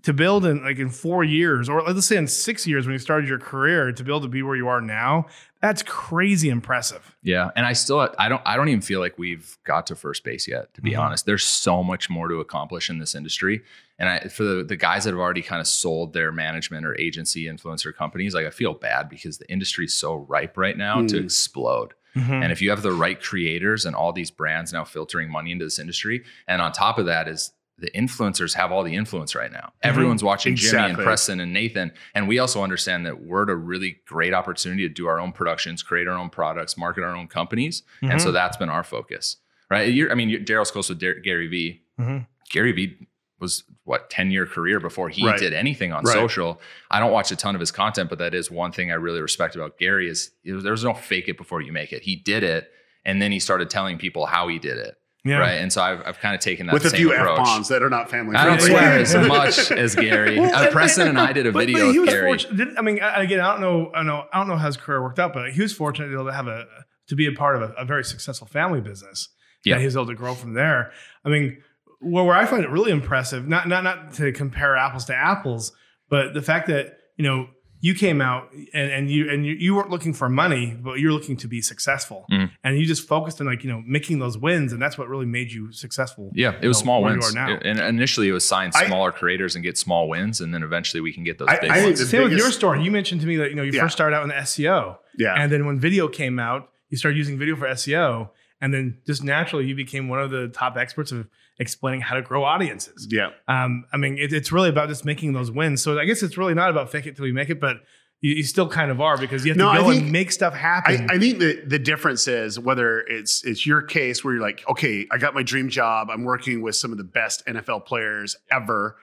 to build in like in four years or let's say in six years when you started your career to be able to be where you are now that's crazy impressive Yeah. And I still I don't I don't even feel like we've got to first base yet, to be Mhm. honest. There's so much more to accomplish in this industry. And I for the, the guys that have already kind of sold their management or agency influencer companies, like I feel bad because the industry is so ripe right now to Mm. explode. Mm-hmm. And if you have the right creators and all these brands now filtering money into this industry, and on top of that is the influencers have all the influence right now. Everyone's watching Jimmy and Preston and Nathan. And we also understand that we're at a really great opportunity to do our own productions, create our own products, market our own companies. And so that's been our focus, right? You're, I mean, Daryl's close with Dar- Gary Vee. Mhm. Gary Vee was what 10 year career before he Right. did anything on Right. social. I don't watch a ton of his content, but that is one thing I really respect about Gary is it was- there's no fake it before you make it. He did it and then he started telling people how he did it. Yeah Right. And so I've, I've kind of taken that with a few approach. f bombs that are not family I don't friendly. swear as much as Gary. Well, Uh, Preston and I did a But- video but he with was Gary. fortunate. didn't- I mean, again, I don't know, I know, I don't know how his career worked out, but he was fortunate to be able to have a to be a part of a, a very successful family business. Yeah. that he was able to grow from there. I mean, where, where I find it really impressive, not not not to compare apples to apples, but the fact that you know you came out and, and you and you, you weren't looking for money, but you're looking to be successful, Mhm. and you just focused on like you know making those wins, and that's what really made you successful. Yeah, it was know, small where you wins. are now. And initially, it was sign I- smaller creators and get small wins, and then eventually we can get those I- big I ones. the Same with your story. You mentioned to me that you know you Yeah. first started out in the SEO, Yeah. and then when video came out, you started using video for SEO, and then just naturally you became one of the top experts of explaining how to grow audiences. yeah. Um, I mean, it, it's really about just making those wins. So I guess it's really not about fake it till you make it, but you, you still kind of are because you have No, I to go think- and make stuff I, happen. I think the the difference is whether it's it's your case where you're like, okay, I got my dream job. I'm working with some of the best NFL players ever,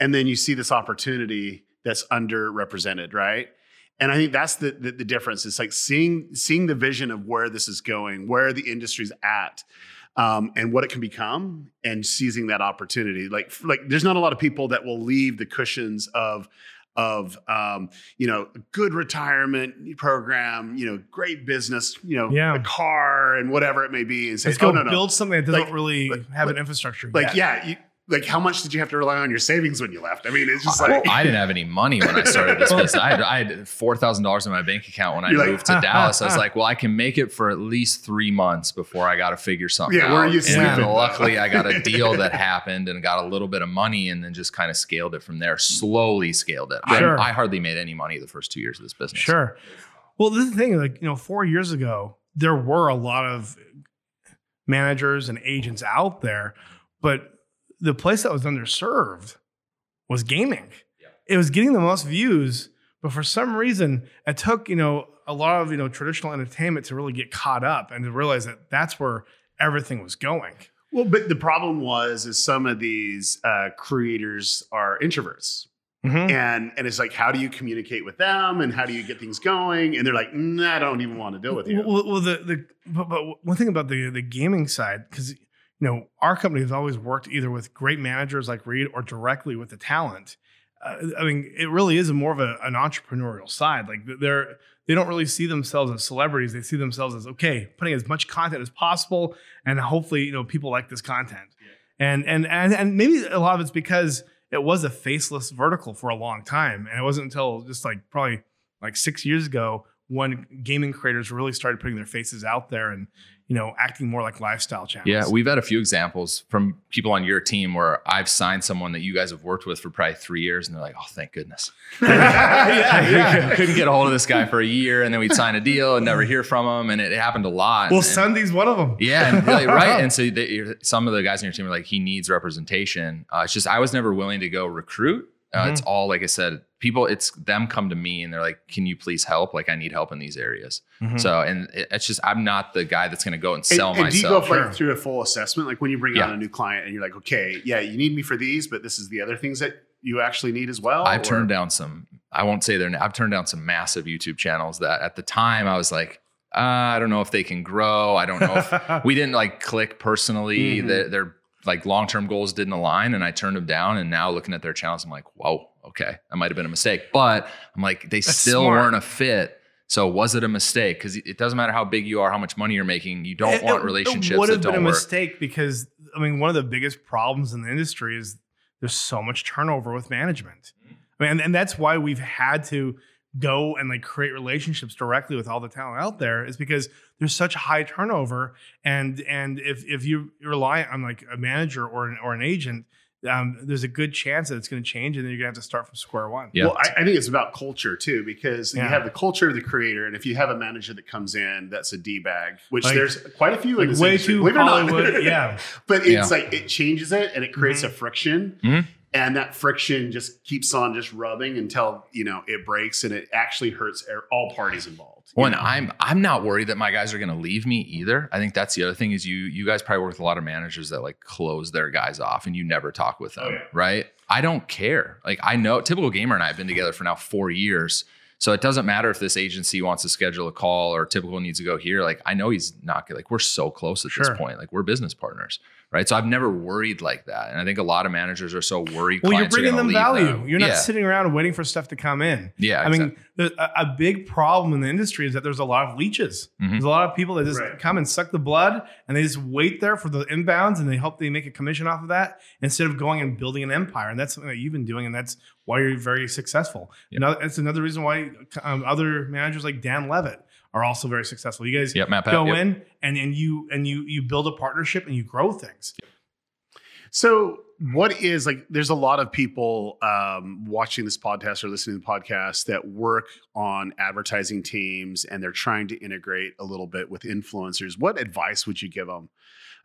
and then you see this opportunity that's underrepresented, right? And I think that's the, the the difference. It's like seeing seeing the vision of where this is going, where the industry's at, um, and what it can become, and seizing that opportunity. Like like there's not a lot of people that will leave the cushions of of um, you know a good retirement program, you know, great business, you know, Yeah. a car and whatever it may be, and say, Let's go oh no, no, build something that doesn't Like- really like- have an infrastructure. like yet. yeah, you, like how much did you have to rely on your savings when you left? I mean, it's just like I didn't have any money when I started this business. I had, I had four thousand dollars in my bank account when I You're like, moved to Dallas. I was like, well, I can make it for at least three months before I got to figure something Yeah, out. where are you and sleeping? luckily, I got a deal that happened and got a little bit of money, and then just kind of scaled it from there. Slowly scaled it. I- Sure. I, hardly made any money the first two years of this business. Sure. Well, this is the thing, like, you know, four years ago, there were a lot of managers and agents out there, but the place that was underserved was gaming. It was getting the most views, but for some reason, it took, you know, a lot of, you know, traditional entertainment to really get caught up and to realize that that's where everything was going. Well, but the problem was is some of these uh, creators are introverts, Mhm. and and it's like, how do you communicate with them, and how do you get things going? And they're like, I don't even want to deal with you. Well, well the the but, but one thing about the the gaming side, because you know our company has always worked either with great managers like Reed or directly with the talent. Uh, I mean, it really is more of a, an entrepreneurial side. Like they're they don't really see themselves as celebrities. They see themselves as okay, putting as much content as possible, and hopefully you know people like this content. And, and and and maybe a lot of it's because it was a faceless vertical for a long time, and it wasn't until just like probably like six years ago when gaming creators really started putting their faces out there and you know acting more like lifestyle channels. Yeah, we've had a few examples from people on your team where I've signed someone that you guys have worked with for probably three years, and they're like, "Oh, thank goodness." yeah, yeah. couldn't get a hold of this guy for a year, and then we'd sign a deal and never hear from him, and it, happened a lot. Well, And- SSundee's one of them. Yeah, and really, right. And so they, some of the guys on your team are like, he needs representation. Uh, it's just I was never willing to go recruit. Uh, It's all like I said, people. It's them come to me and they're like, "Can you please help? Like, I need help in these areas." Mhm. So, and it, it's just I'm not the guy that's going to go and And, sell and do you go myself. like through a full assessment, like when you bring Yeah. on a new client and you're like, okay, yeah, you need me for these, but this is the other things that you actually need as well. I've or- turned down some. I won't say their. name. I've turned down some massive YouTube channels that at the time I was like, uh, I don't know if they can grow. I don't know if we didn't like click personally. Mhm. Their, their like long term goals didn't align, and I turned them down. And now looking at their channels, I'm like, whoa, okay, that might have been a mistake. But I'm like, they That's still smart. weren't a fit. So was it a mistake? Because it doesn't matter how big you are, how much money you're making. You don't It- want relationships It would have been a work. mistake because I mean, one of the biggest problems in the industry is there's so much turnover with management. Mm-hmm. I mean, and, and that's why we've had to go and like create relationships directly with all the talent out there is because there's such high turnover and and if if you rely on like a manager or an, or an agent um, there's a good chance that it's going to change and then you're going to have to start from square one Yeah. Well, I, I think it's about culture too, because Yeah. you have the culture of the creator, and if you have a manager that comes in that's a d bag, which Like- there's quite a few in like this way industry, too believe it or not. Hollywood, yeah. but it's Yeah. like it changes it and it creates Mm-hmm. a friction, Mhm. And that friction just keeps on just rubbing until you know it breaks, and it actually hurts all parties involved. Well, know? I'm I'm not worried that my guys are going to leave me either. I think that's the other thing is you you guys probably work with a lot of managers that like close their guys off and you never talk with them, Oh, yeah. right? I don't care. Like I know typical gamer and I have been together for now 4 years. So it doesn't matter if this agency wants to schedule a call or typical needs to go here. Like I know he's not like we're so close at Sure. this point. Like we're business partners, right? So I've never worried like that. And I think a lot of managers are so worried. well you're bringing them value them. you're not yeah. sitting around waiting for stuff to come in Yeah, I mean, exactly. the, a, a big problem in the industry is that there's a lot of leeches. Mhm. There's a lot of people that just Right. come and suck the blood and they just wait there for the inbounds and they hope they make a commission off of that instead of going and building an empire. And that's something that you've been doing, and that's why you're very successful. Yeah. Another, that's another reason why um, other managers like Dan Levitt are also very successful. You guys Yep, MatPat, go yep. in and, and you and you you build a partnership and you grow things. So, what is like? There's a lot of people um, watching this podcast or listening to the podcast that work on advertising teams, and they're trying to integrate a little bit with influencers. What advice would you give them?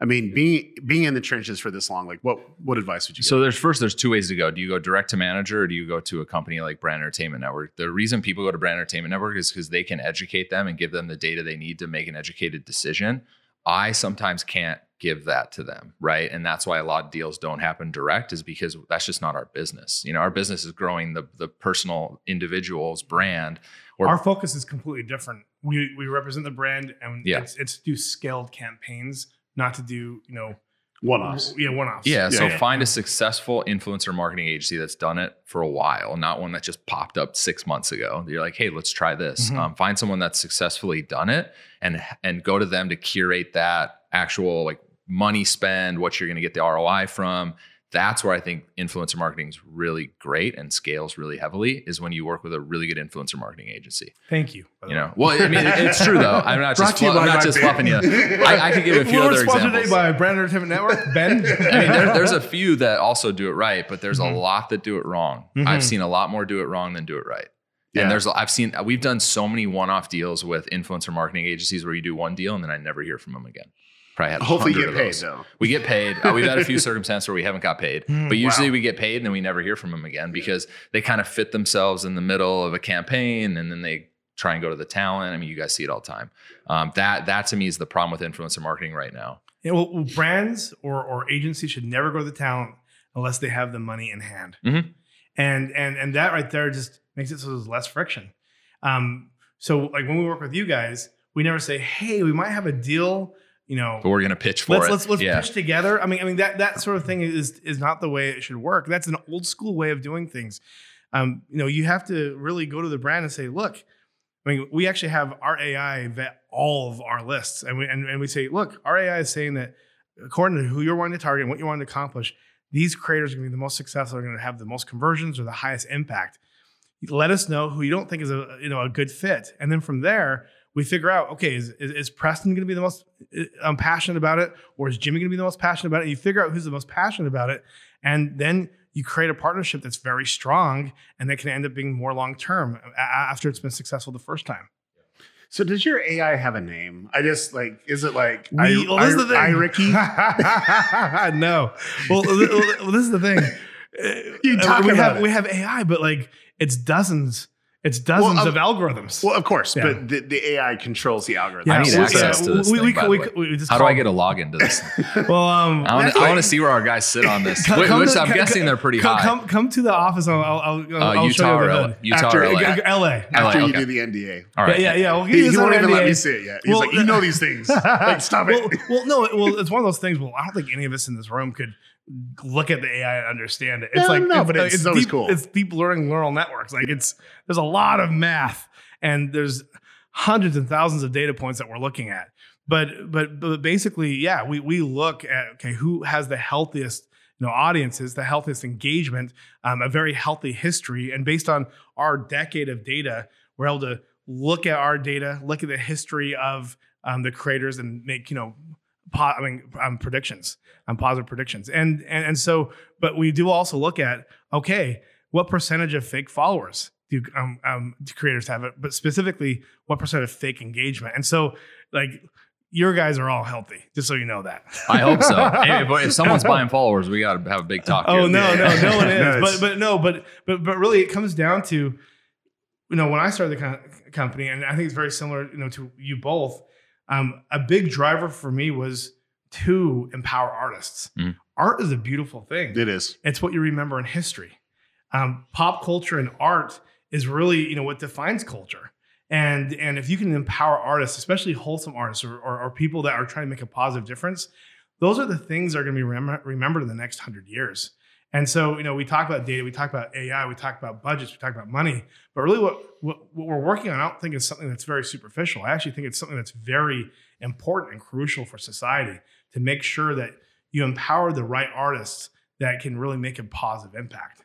I mean, being being in the trenches for this long, like what what advice would you? Give? So there's first there's two ways to go. Do you go direct to manager or do you go to a company like Brand Entertainment Network? The reason people go to Brand Entertainment Network is because they can educate them and give them the data they need to make an educated decision. I sometimes can't give that to them, right? And that's why a lot of deals don't happen direct is because that's just not our business. You know, our business is growing the the personal individual's brand or Our focus is completely different. We we represent the brand and Yeah. it's it's to do scaled campaigns, not to do, you know, One offs. Yeah, one offs. Yeah, so yeah. find a successful influencer marketing agency that's done it for a while, not one that just popped up six months ago. You're like, hey, let's try this. Mhm. Um, find someone that's successfully done it, and and go to them to curate that actual like money spend, what you're going to get the ROI from. That's where I think influencer marketing is really great and scales really heavily. Is when you work with a really good influencer marketing agency. Thank you. You know, well, I mean, it's true though. I'm not Brought just to you I'm not just band. fluffing you. I, I could give a few We're other sponsored examples. today by Brand Entertainment Network. Ben. I mean, there, there's a few that also do it right, but there's Mhm. a lot that do it wrong. Mhm. I've seen a lot more do it wrong than do it right. Yeah. And there's I've seen we've done so many one-off deals with influencer marketing agencies where you do one deal and then I never hear from them again. Probably had Hopefully, you get paid though. We get paid. Uh, we've had a few circumstances where we haven't got paid, Mm, but usually wow. we get paid and then we never hear from them again because they kind of fit themselves in the middle of a campaign and then they try and go to the talent. I mean, you guys see it all the time. Um, that that to me is the problem with influencer marketing right now. Yeah, well, brands or or agencies should never go to the talent unless they have the money in hand, Mhm. and and and that right there just makes it so there's less friction. Um, so like when we work with you guys, we never say, "Hey, we might have a deal," you know. But we're gonna pitch for Let's it. let's let's yeah. pitch together. I mean, I mean that that sort of thing is is not the way it should work. That's an old school way of doing things. Um, you know, you have to really go to the brand and say, "Look, I mean, we actually have our AI vet all of our lists, and we and, and we say, look, our AI is saying that according to who you're wanting to target and what you want to accomplish, these creators are going to be the most successful, are going to have the most conversions or the highest impact. Let us know who you don't think is a you know a good fit, and then from there we figure out okay, is is, is Preston going to be the most um, passionate about it, or is Jimmy going to be the most passionate about it? and You figure out who's the most passionate about it, and then you create a partnership that's very strong and that can end up being more long term after it's been successful the first time. So does your AI have a name? I just like, is it like We, I, well, is the thing. I, Ricky? no. Well, well, this is the thing. You Uh, we about have it. we have AI, but like it's dozens. It's dozens Well, of algorithms. Well, of course, Yeah. but the, the AI controls the algorithm. I need well, access to this We, thing, we, by we, the we, we just How do I get a login to this? Well, um, I want to. Like- to see where our guys sit on this. Come- Which, come which to- I'm come- guessing they're pretty come, high. Come, come to the office. I'll, I'll, I'll, Uh, I'll Utah show you the LA? Utah After- or LA? G- LA. After LA, you do the NDA. All right. Yeah, yeah, yeah. Well, He, he won't have even let me see it yet. He's Well, like, you know these things. like, stop well, it. well, no, well, it's one of those things. Well, I don't think any of us in this room could look at the AI and understand it. It's No, like no, but it's always deep, cool. It's deep learning neural networks. Like it's there's a lot of math and there's hundreds and thousands of data points that we're looking at. But but but basically, yeah, we we look at okay, who has the healthiest you know audiences, the healthiest engagement, um, a very healthy history, and based on our decade of data, we're able to look at our data, look at the history of um, the creators, and make you know, I mean, um, predictions, um, positive predictions, and and and so, but we do also look at okay, what percentage of fake followers do um, um, do creators have it, but specifically, what percent of fake engagement, and so like. Your guys are all healthy, just so you know that. I hope so. Hey, if, if someone's buying followers, we got to have a big talk. Oh here. no, no, no one is. but but no, but but but really, it comes down to, you know, when I started the co- company, and I think it's very similar, you know, to you both. Um, a big driver for me was to empower artists. Mhm. Art is a beautiful thing. It is. It's what you remember in history. Um, pop culture and art is really, you know, what defines culture. And and if you can empower artists, especially wholesome artists or, or, or people that are trying to make a positive difference, those are the things that are going to be remem- remembered in the next hundred years. And so, you know, we talk about data, we talk about AI, we talk about budgets, we talk about money, but really what, what, what we're working on, I don't think is something that's very superficial. I actually think it's something that's very important and crucial for society to make sure that you empower the right artists that can really make a positive impact.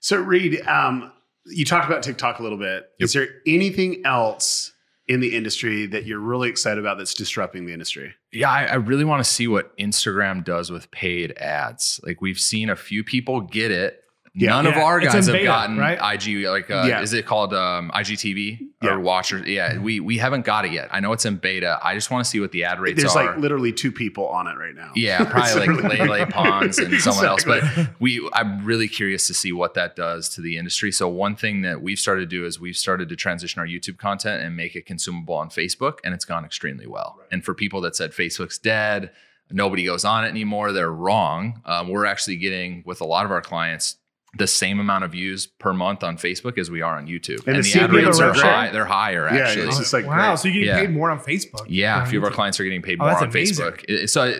So, Reed, um, you talked about TikTok a little bit. Is there anything else in the industry that you're really excited about that's disrupting the industry? Yeah, I, I really want to see what Instagram does with paid ads. Like we've seen a few people get it. Yeah. None of our guys in have beta, gotten right? IG. Like, uh, Yeah. is it called um, IGTV Yeah. or Watchers? Yeah, we we haven't got it yet. I know it's in beta. I just want to see what the ad rates There's are. There's like literally two people on it right now. yeah, probably like. Lele Pons and someone else. But we, I'm really curious to see what that does to the industry. So one thing that we've started to do is we've started to transition our YouTube content and make it consumable on Facebook, and it's gone extremely well. And for people that said Facebook's dead, nobody goes on it anymore, they're wrong. Um, we're actually getting with a lot of our clients the same amount of views per month on Facebook as we are on YouTube, And and, the the ad rates are are high. They're higher Yeah, actually. it's just like wow, great. so you get Yeah. paid more on Facebook. Yeah, a few of our clients are getting paid Oh, more on amazing. Facebook. So,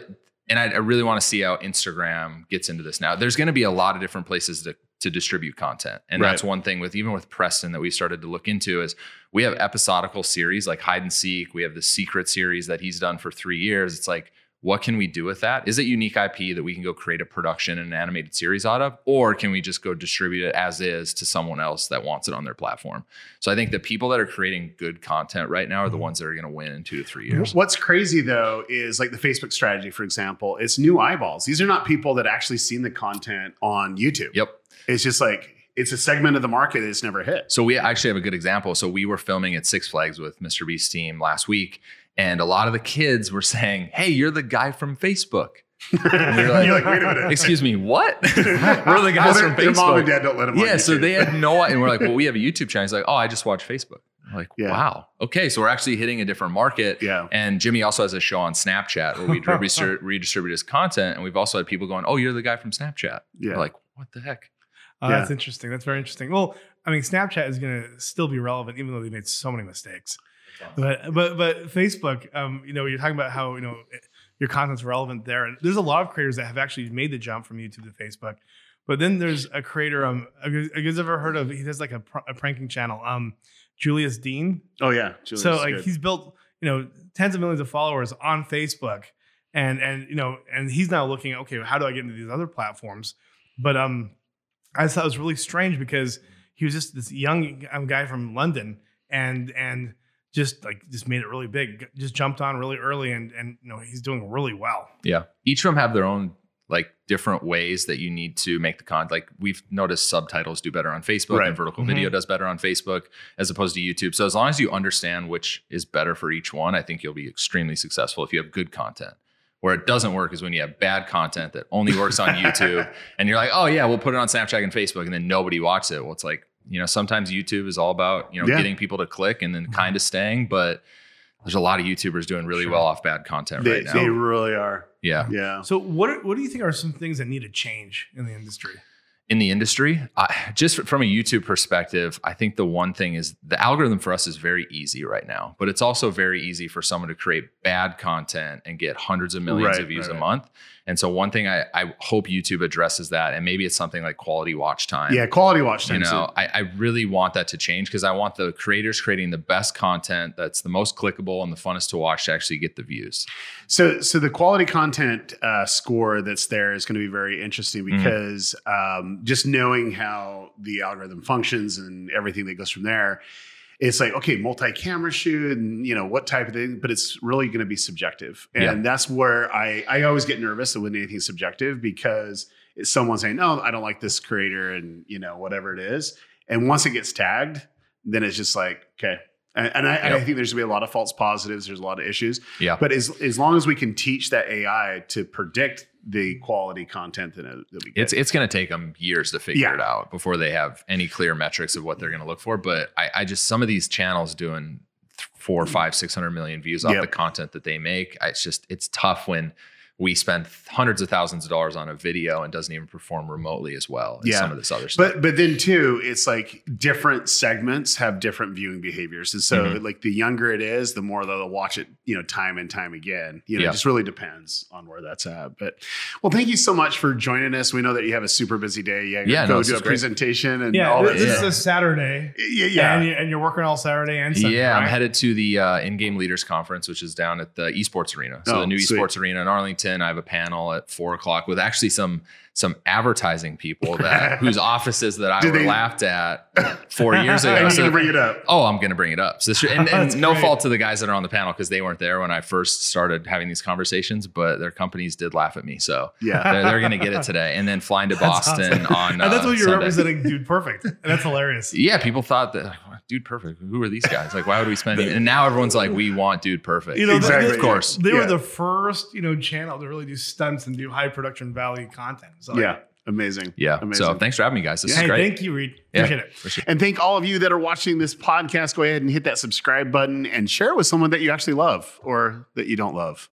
and I, I really want to see how Instagram gets into this now. There's going to be a lot of different places to to distribute content, and Right. that's one thing with even with Preston that we started to look into is we have episodical series like hide and seek. We have the secret series that he's done for three years. It's like what can we do with that? Is it unique IP that we can go create a production and an animated series out of? Or can we just go distribute it as is to someone else that wants it on their platform? So I think the people that are creating good content right now are the mm-hmm. ones that are going to win in two to three years. What's crazy though is like the Facebook strategy, for example, it's new eyeballs. These are not people that actually seen the content on YouTube. Yep. It's just like it's a segment of the market that's never hit. So we actually have a good example. So we were filming at Six Flags with Mr. Beast's team last week, and a lot of the kids were saying, "Hey, you're the guy from Facebook." And we were like, You're like, wait a minute. Excuse me, what? we're the guys their, from their mom and Facebook. dad don't let them. on Yeah, so they had no, idea. and we're like, well, we have a YouTube channel. He's like, oh, I just watch Facebook. I'm like, Yeah. wow, okay, so we're actually hitting a different market. Yeah. And Jimmy also has a show on Snapchat where we redistribute, redistribute his content, and we've also had people going, oh, you're the guy from Snapchat. Yeah. We're like, what the heck? Uh, Yeah. That's interesting. That's very interesting. Well, I mean, Snapchat is going to still be relevant, even though they made so many mistakes. But but but Facebook, um, you know, you're talking about how you know your content's relevant there, and there's a lot of creators that have actually made the jump from YouTube to Facebook. But then there's a creator, um, have you guys ever heard of? He does like a, pr- a pranking channel, um, Julius Dein. Oh yeah. Julius so like good. he's built you know tens of millions of followers on facebook and and you know and he's now looking okay how do i get into these other platforms but um i thought it was really strange because he was just this young um, guy from london and and just like just made it really big just jumped on really early and and you know he's doing really well Yeah. Each of them have their own like different ways that you need to make the content. Like we've noticed subtitles do better on Facebook Right. and vertical Mhm. video does better on Facebook as opposed to YouTube. So as long as you understand which is better for each one, I think you'll be extremely successful if you have good content. Where it doesn't work is when you have bad content that only works on YouTube and you're like, oh yeah, we'll put it on Snapchat and Facebook and then nobody watches it. Well, it's like, you know, sometimes YouTube is all about, you know, Yeah. getting people to click and then mm-hmm. kind of staying, but there's a lot of YouTubers doing really Sure. well off bad content they, right now. they really are. yeah. Yeah. so what what do you think are some things that need to change in the industry in the industry I, just from a youtube perspective i think the one thing is the algorithm for us is very easy right now but it's also very easy for someone to create bad content and get hundreds of millions Right, of views right, a month and so one thing I, I hope youtube addresses that and maybe it's something like quality watch time Yeah. Quality watch time. you know I, I really want that to change because i want the creators creating the best content that's the most clickable and the funnest to watch to actually get the views So, so the quality content uh, score that's there is going to be very interesting Mhm. because um, just knowing how the algorithm functions and everything that goes from there, it's like okay, multi-camera shoot and you know what type of thing, but it's really going to be subjective, and Yeah. that's where I I always get nervous when anything's subjective because it's someone saying no, I don't like this creator and you know whatever it is, and once it gets tagged, then it's just like okay. And, and I, and I think there's gonna be a lot of false positives. There's a lot of issues. yeah But as as long as we can teach that AI to predict the quality content that, uh, that we get, It's it's going to take them years to figure Yeah. it out before they have any clear metrics of what they're going to look for. But I, I just some of these channels doing th- four, mm. five, six hundred million views off Yep. the content that they make. I- It's just it's tough when we spend hundreds of thousands of dollars on a video and doesn't even perform remotely as well as Yeah. some of this other stuff. but but then too, it's like different segments have different viewing behaviors, and so Mhm. like the younger it is, the more they'll watch it, you know, time and time again. You know, Yeah. it just really depends on where that's at. But well, thank you so much for joining us. We know that you have a super busy day. Yeah, Yeah, go no, do a great. presentation and yeah all this, this yeah. is a saturday Yeah, yeah. and, you, and you're working all saturday and Sunday, yeah, I'm headed to the uh, in-game leaders conference, which is down at the esports arena. So Oh, the new sweet. esports arena in Arlington. I have a panel at four o'clock with actually some some advertising people that whose offices that I Did were they- laughed at four years ago. I need So- to bring it up. Oh, I'm going to bring it up. So this, and, and no great. fault to the guys that are on the panel because they weren't there when I first started having these conversations, but their companies did laugh at me. So Yeah. they're, they're going to get it today, and then flying to That's Boston awesome. on. and that's uh, what you're Sunday. representing dude perfect and that's hilarious Yeah, people thought that, dude, perfect. Who are these guys? Like, why would we spend? And now everyone's like, we want dude perfect. You know, Exactly. they, of course. they Yeah. were the first, you know, channel to really do stunts and do high production value content. So Yeah, amazing. Yeah. amazing. So thanks for having me, guys. This hey, is great. thank you, Reed. Yeah. Appreciate it. Appreciate. And thank all of you that are watching this podcast. Go ahead and hit that subscribe button and share it with someone that you actually love or that you don't love.